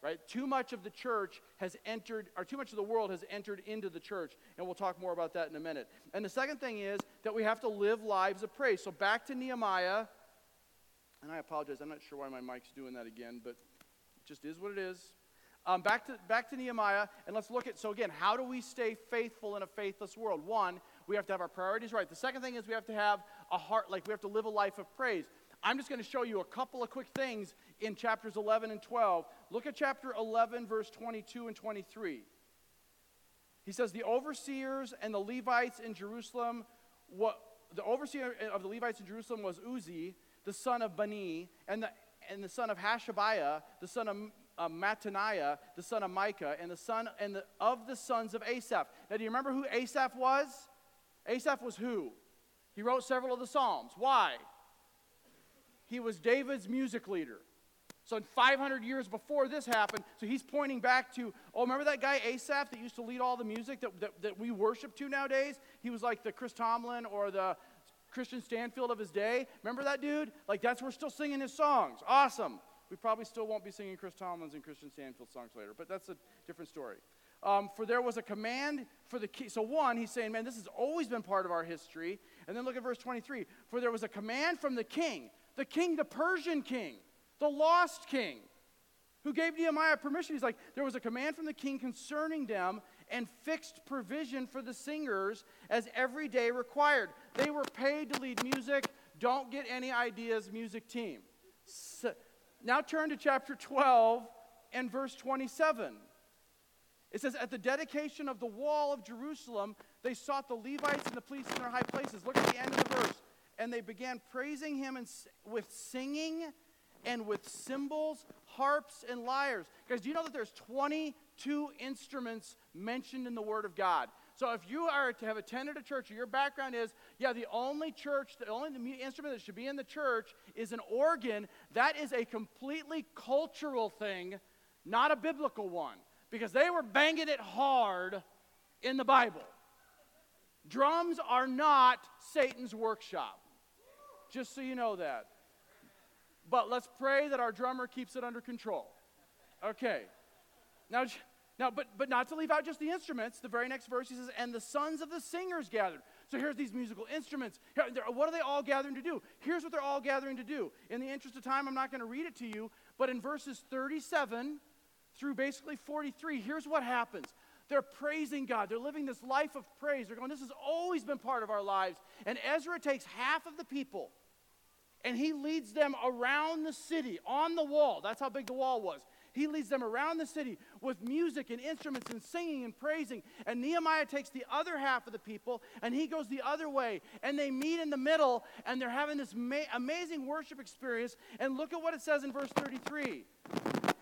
Speaker 1: Right? Too much of the church has entered, or too much of the world has entered into the church, and we'll talk more about that in a minute. And the second thing is that we have to live lives of praise. So back to Nehemiah, and I apologize, I'm not sure why my mic's doing that again, but it just is what it is. Um, back, to, back to Nehemiah, and let's look at so again, how do we stay faithful in a faithless world? One, we have to have our priorities right. The second thing is we have to have a heart, like we have to live a life of praise. I'm just going to show you a couple of quick things in chapters 11 and 12. Look at chapter 11, verse 22 and 23. He says, The overseers and the Levites in Jerusalem, what, the overseer of the Levites in Jerusalem was Uzzi, the son of Bani, and the, and the son of Hashabiah, the son of uh, Mattaniah, the son of Micah, and the son and the, of the sons of Asaph. Now, do you remember who Asaph was? Asaph was who? He wrote several of the Psalms. Why? He was David's music leader. So in 500 years before this happened, so he's pointing back to, oh, remember that guy Asaph that used to lead all the music that, that, that we worship to nowadays? He was like the Chris Tomlin or the Kristian Stanfill of his day. Remember that dude? Like that's we're still singing his songs. Awesome. We probably still won't be singing Chris Tomlin's and Kristian Stanfill songs later, but that's a different story. Um, for there was a command for the king. So, one, he's saying, man, this has always been part of our history. And then look at verse 23. For there was a command from the king, the king, the Persian king, the lost king, who gave Nehemiah permission. He's like, there was a command from the king concerning them and fixed provision for the singers as every day required. They were paid to lead music. Don't get any ideas, music team. So, now turn to chapter 12 and verse 27. It says, At the dedication of the wall of Jerusalem, they sought the Levites and the priests in their high places. Look at the end of the verse. And they began praising him and, with singing and with cymbals, harps, and lyres. Guys, do you know that there's 22 instruments mentioned in the Word of God? So if you are to have attended a church, or your background is, yeah, the only church, the only instrument that should be in the church is an organ, that is a completely cultural thing, not a biblical one because they were banging it hard in the Bible. Drums are not Satan's workshop, just so you know that. But let's pray that our drummer keeps it under control. Okay. Now, now but, but not to leave out just the instruments. The very next verse he says, And the sons of the singers gathered. So here's these musical instruments. What are they all gathering to do? Here's what they're all gathering to do. In the interest of time, I'm not going to read it to you, but in verses 37 through basically 43, here's what happens. They're praising God. They're living this life of praise. They're going, this has always been part of our lives. And Ezra takes half of the people and he leads them around the city on the wall. That's how big the wall was. He leads them around the city with music and instruments and singing and praising. And Nehemiah takes the other half of the people and he goes the other way. And they meet in the middle and they're having this ma- amazing worship experience. And look at what it says in verse 33.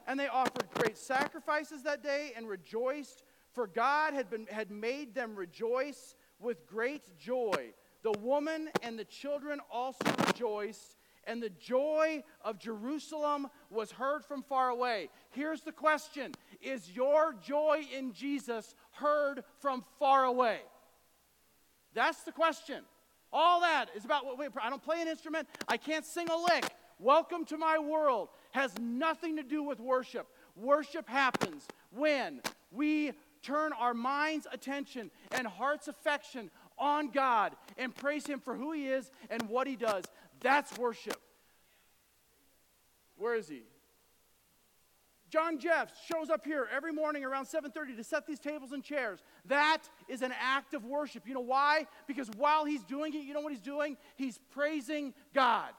Speaker 1: And they offered great sacrifices that day and rejoiced, for God had, been, had made them rejoice with great joy. The woman and the children also rejoiced, and the joy of Jerusalem was heard from far away. Here's the question Is your joy in Jesus heard from far away? That's the question. All that is about, wait, I don't play an instrument, I can't sing a lick. Welcome to my world has nothing to do with worship. Worship happens when we turn our mind's attention and heart's affection on God and praise Him for who He is and what He does. That's worship. Where is He? John Jeffs shows up here every morning around 7:30 to set these tables and chairs. That is an act of worship. You know why? Because while he's doing it, you know what he's doing? He's praising God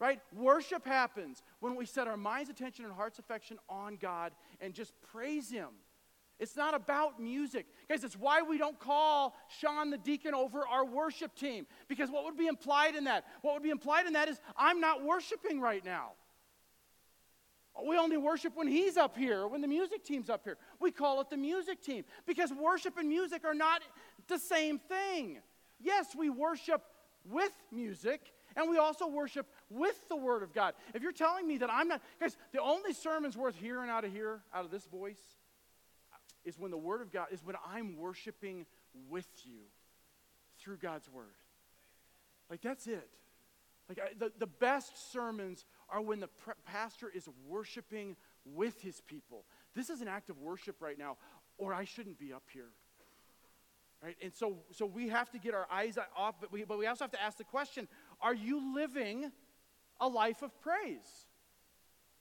Speaker 1: right? Worship happens when we set our mind's attention and heart's affection on God and just praise Him. It's not about music. Guys, it's why we don't call Sean the deacon over our worship team. Because what would be implied in that? What would be implied in that is, I'm not worshiping right now. We only worship when he's up here, when the music team's up here. We call it the music team because worship and music are not the same thing. Yes, we worship with music, and we also worship with the Word of God. If you're telling me that I'm not, guys, the only sermon's worth hearing out of here, out of this voice, is when the Word of God, is when I'm worshiping with you through God's Word. Like, that's it. Like, I, the, the best sermons are when the pre- pastor is worshiping with his people. This is an act of worship right now, or I shouldn't be up here. Right? And so, so we have to get our eyes off, but we, but we also have to ask the question are you living a life of praise?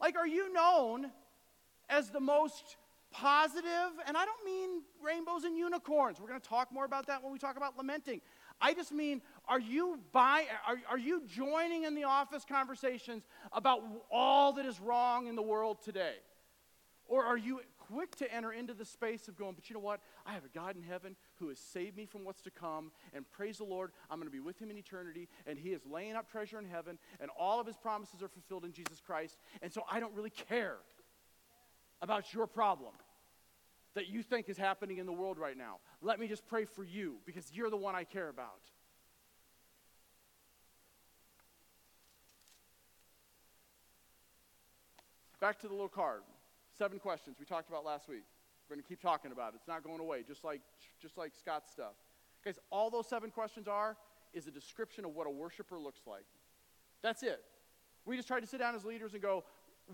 Speaker 1: Like, are you known as the most positive, and I don't mean rainbows and unicorns. We're going to talk more about that when we talk about lamenting. I just mean, are you by, are, are you joining in the office conversations about all that is wrong in the world today? Or are you quick to enter into the space of going, but you know what? I have a God in heaven who has saved me from what's to come, and praise the Lord, I'm going to be with him in eternity, and he is laying up treasure in heaven, and all of his promises are fulfilled in Jesus Christ, and so I don't really care about your problem that you think is happening in the world right now. Let me just pray for you because you're the one I care about. Back to the little card. Seven questions we talked about last week. We're going to keep talking about it. It's not going away, just like, just like Scott's stuff. Guys, all those seven questions are is a description of what a worshiper looks like. That's it. We just tried to sit down as leaders and go,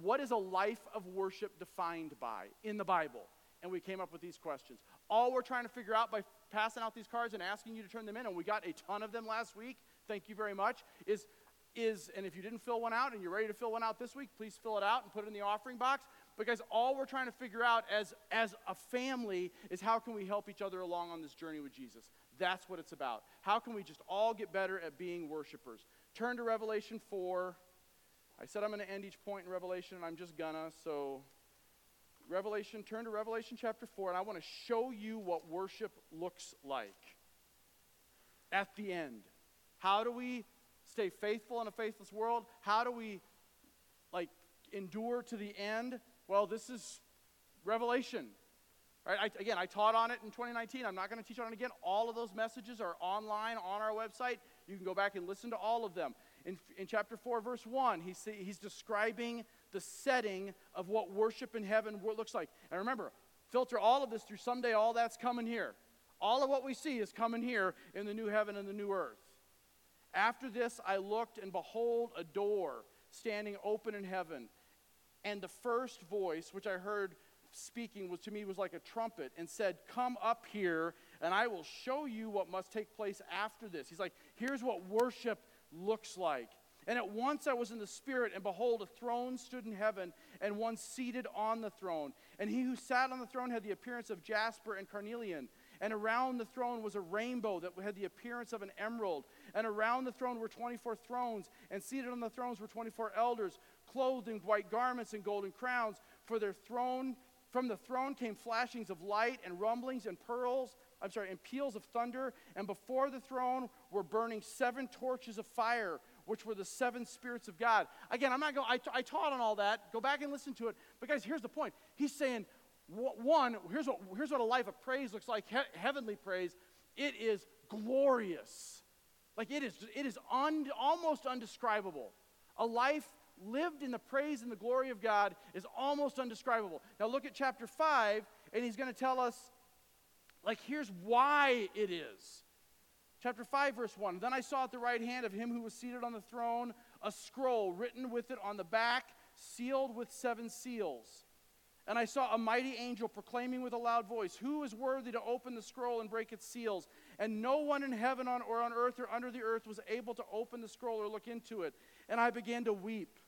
Speaker 1: what is a life of worship defined by in the Bible? And we came up with these questions. All we're trying to figure out by passing out these cards and asking you to turn them in, and we got a ton of them last week, thank you very much, is, is and if you didn't fill one out and you're ready to fill one out this week, please fill it out and put it in the offering box. Because all we're trying to figure out as, as a family is how can we help each other along on this journey with Jesus. That's what it's about. How can we just all get better at being worshipers? Turn to Revelation 4. I said I'm going to end each point in Revelation, and I'm just gonna. So, Revelation, turn to Revelation chapter 4, and I want to show you what worship looks like at the end. How do we stay faithful in a faithless world? How do we, like, endure to the end? Well, this is Revelation. Right? I, again, I taught on it in 2019. I'm not going to teach on it again. All of those messages are online on our website. You can go back and listen to all of them. In, in chapter 4, verse 1, he's, he's describing the setting of what worship in heaven looks like. And remember, filter all of this through someday, all that's coming here. All of what we see is coming here in the new heaven and the new earth. After this, I looked, and behold, a door standing open in heaven. And the first voice, which I heard speaking, was to me was like a trumpet, and said, Come up here, and I will show you what must take place after this. He's like, Here's what worship looks like. And at once I was in the Spirit, and behold, a throne stood in heaven, and one seated on the throne. And he who sat on the throne had the appearance of jasper and carnelian. And around the throne was a rainbow that had the appearance of an emerald. And around the throne were 24 thrones, and seated on the thrones were 24 elders, clothed in white garments and golden crowns. For their throne, from the throne came flashings of light and rumblings and pearls I'm sorry, and peals of thunder, and before the throne were burning seven torches of fire, which were the seven spirits of God. Again, I'm not going, I, I taught on all that. Go back and listen to it. But guys, here's the point. He's saying, one, here's what, here's what a life of praise looks like, he, heavenly praise. It is glorious. Like it is, it is un, almost undescribable. A life lived in the praise and the glory of God is almost undescribable. Now look at chapter 5, and he's going to tell us like, here's why it is. Chapter 5, verse 1 Then I saw at the right hand of him who was seated on the throne a scroll written with it on the back, sealed with seven seals. And I saw a mighty angel proclaiming with a loud voice, Who is worthy to open the scroll and break its seals? And no one in heaven on, or on earth or under the earth was able to open the scroll or look into it. And I began to weep.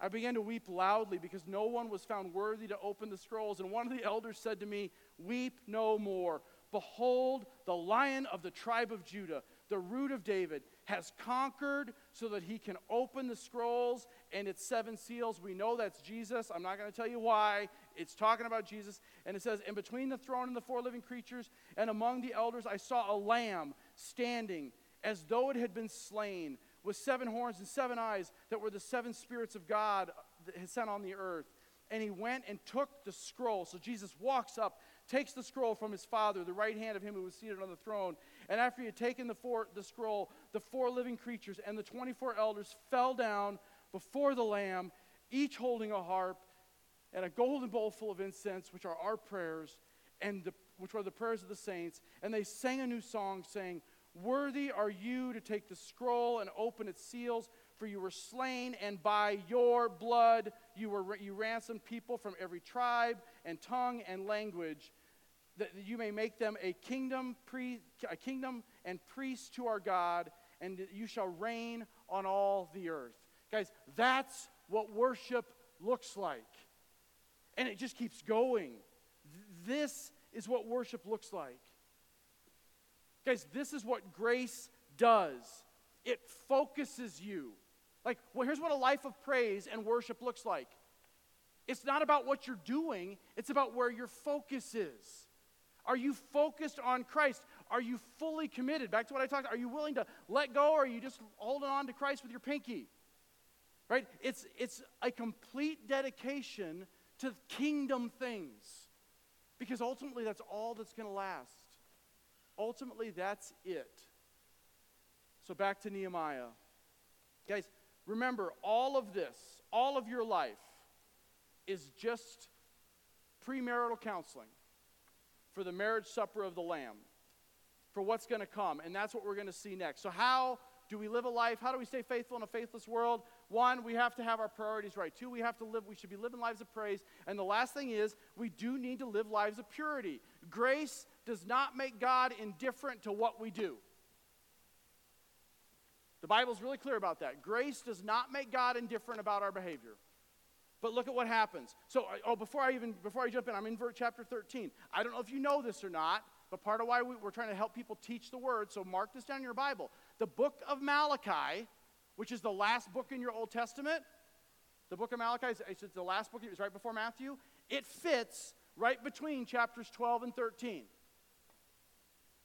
Speaker 1: I began to weep loudly because no one was found worthy to open the scrolls. And one of the elders said to me, Weep no more. Behold, the lion of the tribe of Judah, the root of David, has conquered so that he can open the scrolls and its seven seals. We know that's Jesus. I'm not going to tell you why. It's talking about Jesus. And it says, And between the throne and the four living creatures and among the elders, I saw a lamb standing as though it had been slain with seven horns and seven eyes that were the seven spirits of God that had sent on the earth. And he went and took the scroll. So Jesus walks up, takes the scroll from his father, the right hand of him who was seated on the throne. And after he had taken the, four, the scroll, the four living creatures and the 24 elders fell down before the Lamb, each holding a harp and a golden bowl full of incense, which are our prayers, and the, which are the prayers of the saints. And they sang a new song, saying, Worthy are you to take the scroll and open its seals, for you were slain, and by your blood you, were, you ransomed people from every tribe and tongue and language, that you may make them a kingdom, pre, a kingdom and priests to our God, and you shall reign on all the earth. Guys, that's what worship looks like. And it just keeps going. This is what worship looks like. Guys, this is what grace does it focuses you. Like, well, here's what a life of praise and worship looks like it's not about what you're doing, it's about where your focus is. Are you focused on Christ? Are you fully committed? Back to what I talked Are you willing to let go or are you just holding on to Christ with your pinky? Right? It's, it's a complete dedication to kingdom things because ultimately that's all that's going to last. Ultimately, that's it. So back to Nehemiah. Guys, remember, all of this, all of your life, is just premarital counseling for the marriage supper of the Lamb, for what's going to come. And that's what we're going to see next. So, how do we live a life? How do we stay faithful in a faithless world? One, we have to have our priorities right. Two, we have to live, we should be living lives of praise. And the last thing is, we do need to live lives of purity. Grace does not make God indifferent to what we do. The Bible's really clear about that. Grace does not make God indifferent about our behavior. But look at what happens. So, oh, before I even before I jump in, I'm in chapter 13. I don't know if you know this or not, but part of why we, we're trying to help people teach the word. So mark this down in your Bible. The book of Malachi, which is the last book in your Old Testament, the book of Malachi is it's the last book. It's right before Matthew. It fits right between chapters 12 and 13.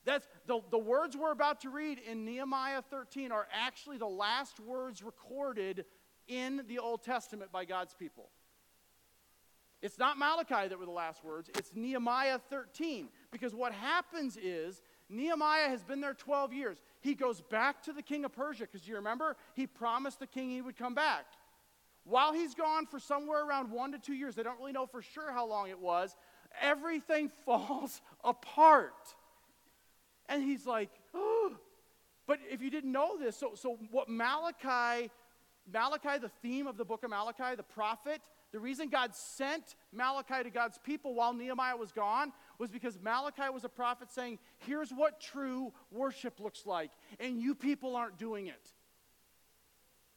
Speaker 1: That's the, the words we're about to read in Nehemiah 13 are actually the last words recorded in the Old Testament by God's people. It's not Malachi that were the last words, it's Nehemiah 13. Because what happens is Nehemiah has been there 12 years. He goes back to the king of Persia because you remember he promised the king he would come back. While he's gone for somewhere around one to two years, they don't really know for sure how long it was, everything falls apart. And he's like, oh. But if you didn't know this, so, so what Malachi, Malachi, the theme of the book of Malachi, the prophet, the reason God sent Malachi to God's people while Nehemiah was gone was because Malachi was a prophet saying, Here's what true worship looks like, and you people aren't doing it.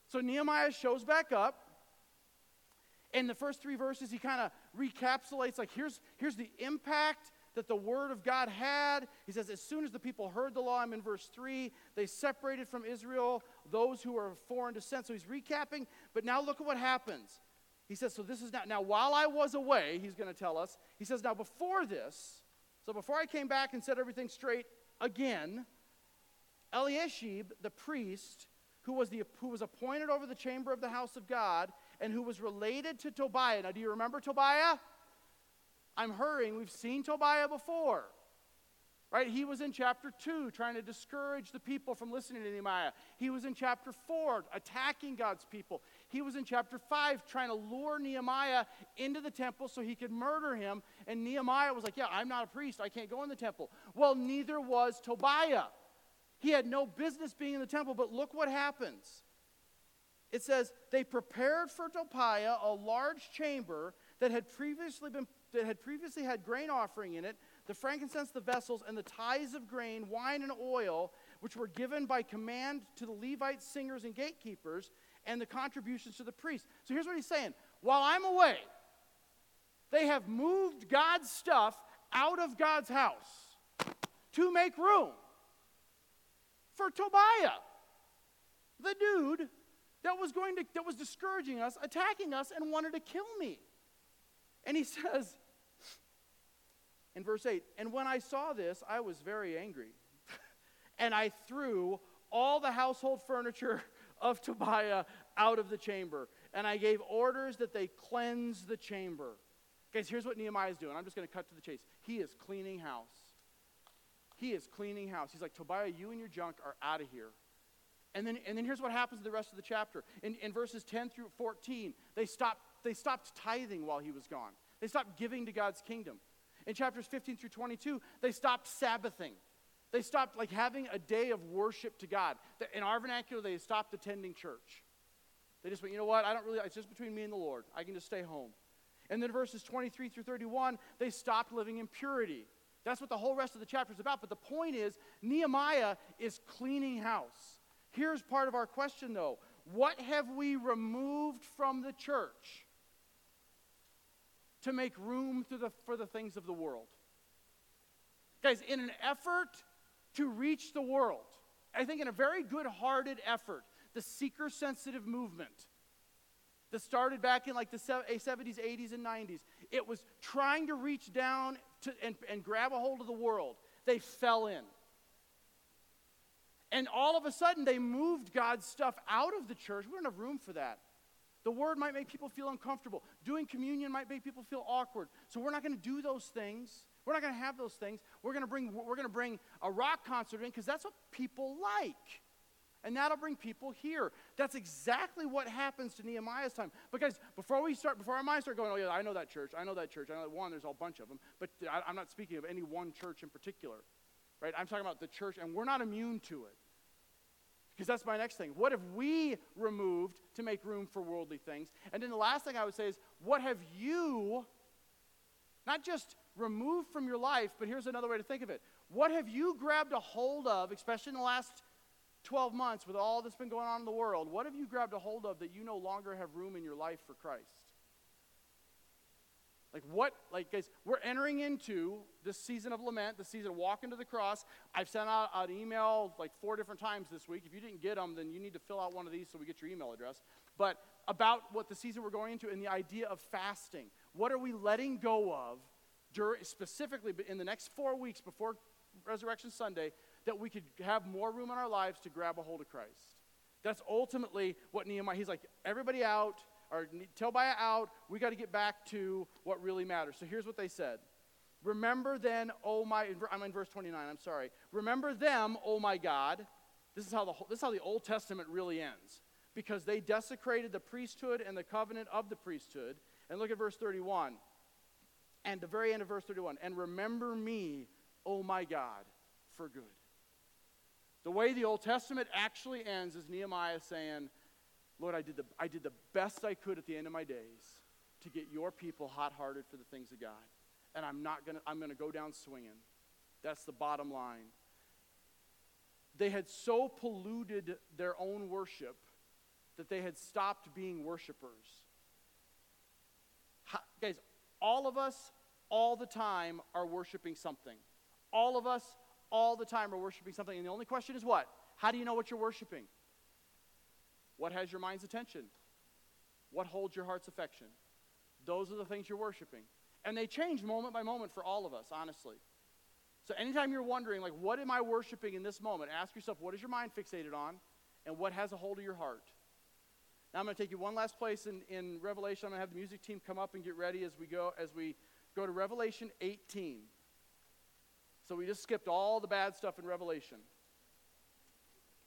Speaker 1: So Nehemiah shows back up. In the first three verses, he kind of recapsulates, like, here's, here's the impact that the word of God had. He says, as soon as the people heard the law, I'm in verse 3, they separated from Israel those who are of foreign descent. So he's recapping, but now look at what happens. He says, so this is now, now while I was away, he's going to tell us, he says, now before this, so before I came back and set everything straight again, Eliashib, the priest, who was, the, who was appointed over the chamber of the house of God and who was related to Tobiah. Now, do you remember Tobiah? I'm hurrying. We've seen Tobiah before. Right? He was in chapter 2 trying to discourage the people from listening to Nehemiah. He was in chapter 4 attacking God's people. He was in chapter 5 trying to lure Nehemiah into the temple so he could murder him. And Nehemiah was like, Yeah, I'm not a priest. I can't go in the temple. Well, neither was Tobiah. He had no business being in the temple, but look what happens. It says, They prepared for Tobiah a large chamber that had previously been that had previously had grain offering in it, the frankincense, the vessels, and the tithes of grain, wine, and oil, which were given by command to the Levite singers and gatekeepers, and the contributions to the priests. So here's what he's saying While I'm away, they have moved God's stuff out of God's house to make room for Tobiah, the dude that was going to that was discouraging us, attacking us, and wanted to kill me. And he says, in verse 8, and when I saw this, I was very angry. and I threw all the household furniture of Tobiah out of the chamber. and I gave orders that they cleanse the chamber. Guys, here's what Nehemiah is doing. I'm just going to cut to the chase. He is cleaning house. He is cleaning house. He's like, Tobiah, you and your junk are out of here. And then, and then here's what happens in the rest of the chapter. In, in verses 10 through 14, they stopped, they stopped tithing while he was gone. They stopped giving to God's kingdom. In chapters 15 through 22, they stopped Sabbathing. They stopped like having a day of worship to God. In our vernacular, they stopped attending church. They just went, you know what? I don't really, it's just between me and the Lord. I can just stay home. And then verses 23 through 31, they stopped living in purity. That's what the whole rest of the chapter is about. But the point is, Nehemiah is cleaning house. Here's part of our question, though What have we removed from the church to make room the, for the things of the world? Guys, in an effort to reach the world, I think in a very good hearted effort, the seeker sensitive movement that started back in like the 70s, 80s, and 90s. It was trying to reach down to, and, and grab a hold of the world. They fell in. And all of a sudden, they moved God's stuff out of the church. We don't have room for that. The word might make people feel uncomfortable. Doing communion might make people feel awkward. So we're not going to do those things. We're not going to have those things. We're going to bring, we're going to bring a rock concert in because that's what people like and that'll bring people here. That's exactly what happens to Nehemiah's time. Because before we start, before our minds start going, oh yeah, I know that church, I know that church, I know that one. There's a bunch of them, but I, I'm not speaking of any one church in particular, right? I'm talking about the church, and we're not immune to it. Because that's my next thing. What have we removed to make room for worldly things? And then the last thing I would say is, what have you not just removed from your life, but here's another way to think of it. What have you grabbed a hold of, especially in the last 12 months with all that's been going on in the world, what have you grabbed a hold of that you no longer have room in your life for Christ? Like, what, like, guys, we're entering into this season of lament, the season of walking to the cross. I've sent out an email like four different times this week. If you didn't get them, then you need to fill out one of these so we get your email address. But about what the season we're going into and the idea of fasting. What are we letting go of, during, specifically in the next four weeks before Resurrection Sunday? that we could have more room in our lives to grab a hold of Christ. That's ultimately what Nehemiah, he's like, everybody out, or Tobiah out, we got to get back to what really matters. So here's what they said. Remember then, oh my, I'm in verse 29, I'm sorry. Remember them, oh my God. This is how the, this is how the Old Testament really ends. Because they desecrated the priesthood and the covenant of the priesthood. And look at verse 31. And the very end of verse 31. And remember me, oh my God, for good. The way the Old Testament actually ends is Nehemiah saying, Lord, I did, the, I did the best I could at the end of my days to get your people hot hearted for the things of God. And I'm not going to, I'm going to go down swinging. That's the bottom line. They had so polluted their own worship that they had stopped being worshipers. How, guys, all of us, all the time, are worshiping something. All of us all the time are worshiping something. And the only question is what? How do you know what you're worshiping? What has your mind's attention? What holds your heart's affection? Those are the things you're worshiping. And they change moment by moment for all of us, honestly. So anytime you're wondering, like, what am I worshiping in this moment? Ask yourself, what is your mind fixated on? And what has a hold of your heart? Now I'm going to take you one last place in, in Revelation. I'm going to have the music team come up and get ready as we go as we go to Revelation 18. So we just skipped all the bad stuff in Revelation.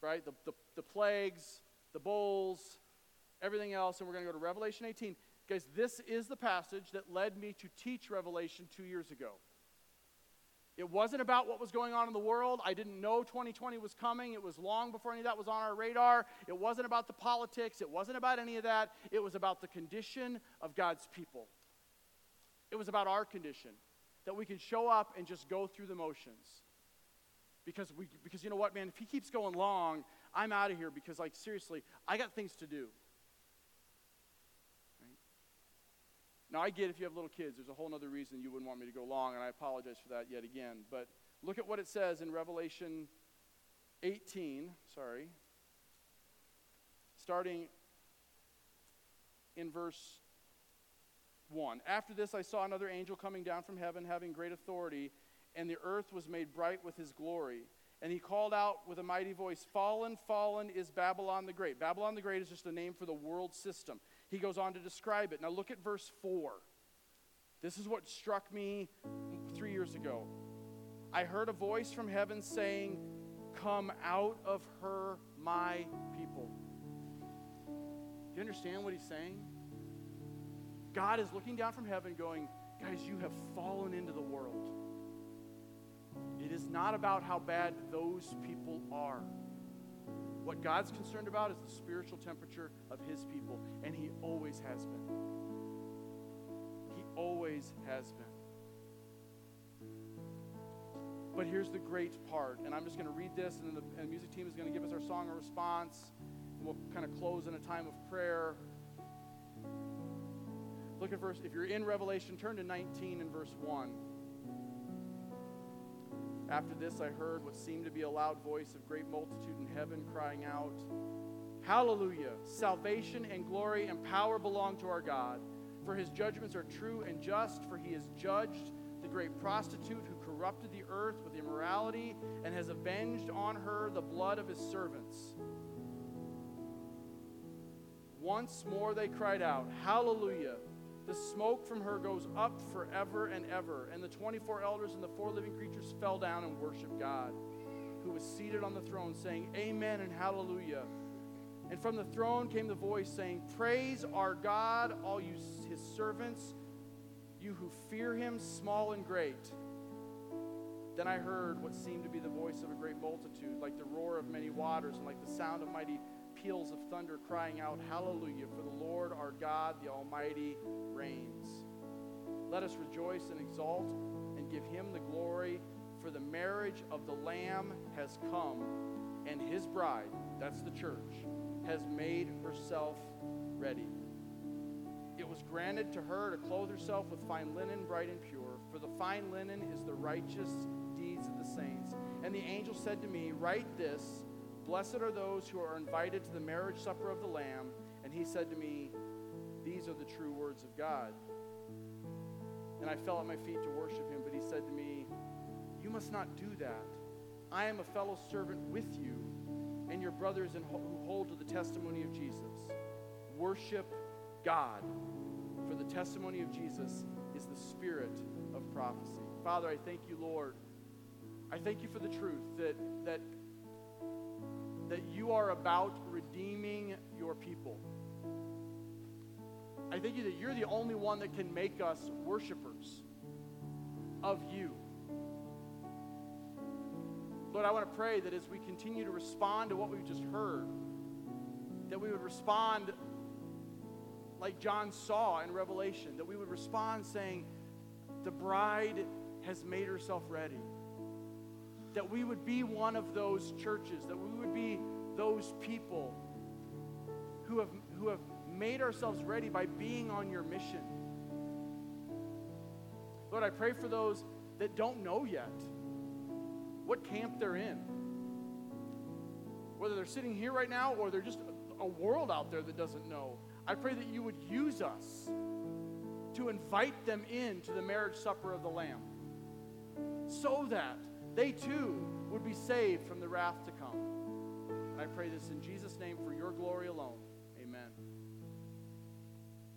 Speaker 1: Right? The, the, the plagues, the bowls, everything else. And we're going to go to Revelation 18. Guys, this is the passage that led me to teach Revelation two years ago. It wasn't about what was going on in the world. I didn't know 2020 was coming. It was long before any of that was on our radar. It wasn't about the politics. It wasn't about any of that. It was about the condition of God's people. It was about our condition that we can show up and just go through the motions. Because, we, because you know what, man, if he keeps going long, I'm out of here because, like, seriously, I got things to do. Right? Now, I get if you have little kids, there's a whole other reason you wouldn't want me to go long, and I apologize for that yet again. But look at what it says in Revelation 18, sorry, starting in verse 1. After this, I saw another angel coming down from heaven, having great authority, and the earth was made bright with his glory. And he called out with a mighty voice, Fallen, fallen is Babylon the Great. Babylon the Great is just a name for the world system. he goes on to describe it. Now look at verse 4. This is what struck me three years ago. I heard a voice from heaven saying, Come out of her, my people. Do you understand what he's saying? God is looking down from heaven, going, Guys, you have fallen into the world. It is not about how bad those people are. What God's concerned about is the spiritual temperature of his people, and he always has been. He always has been. But here's the great part, and I'm just going to read this, and then the, and music team is going to give us our song of response, and we'll kind of close in a time of prayer. Look at verse, if you're in Revelation, turn to 19 and verse 1. After this, I heard what seemed to be a loud voice of great multitude in heaven crying out, Hallelujah! Salvation and glory and power belong to our God, for his judgments are true and just, for he has judged the great prostitute who corrupted the earth with immorality and has avenged on her the blood of his servants. Once more they cried out, Hallelujah! The smoke from her goes up forever and ever. And the 24 elders and the four living creatures fell down and worshiped God, who was seated on the throne, saying, Amen and Hallelujah. And from the throne came the voice saying, Praise our God, all you his servants, you who fear him, small and great. Then I heard what seemed to be the voice of a great multitude, like the roar of many waters, and like the sound of mighty peals of thunder, crying out, Hallelujah, for the Lord our God, the Almighty, reigns. Let us rejoice and exult and give him the glory, for the marriage of the Lamb has come, and his bride, that's the church, has made herself ready. It was granted to her to clothe herself with fine linen, bright and pure, for the fine linen is the righteous deeds of the saints. And the angel said to me, Write this Blessed are those who are invited to the marriage supper of the Lamb. And he said to me, These are the true words of God. And I fell at my feet to worship him, but he said to me, You must not do that. I am a fellow servant with you and your brothers who hold to the testimony of Jesus. Worship God, for the testimony of Jesus is the spirit of prophecy. Father, I thank you, Lord. I thank you for the truth that, that that you are about redeeming your people. I thank you that you're the only one that can make us worshipers of you. Lord, I want to pray that as we continue to respond to what we've just heard, that we would respond like John saw in Revelation, that we would respond saying, The bride has made herself ready that we would be one of those churches, that we would be those people who have, who have made ourselves ready by being on your mission. Lord, I pray for those that don't know yet what camp they're in. Whether they're sitting here right now or they're just a world out there that doesn't know. I pray that you would use us to invite them in to the marriage supper of the Lamb so that they too would be saved from the wrath to come. And I pray this in Jesus' name for your glory alone.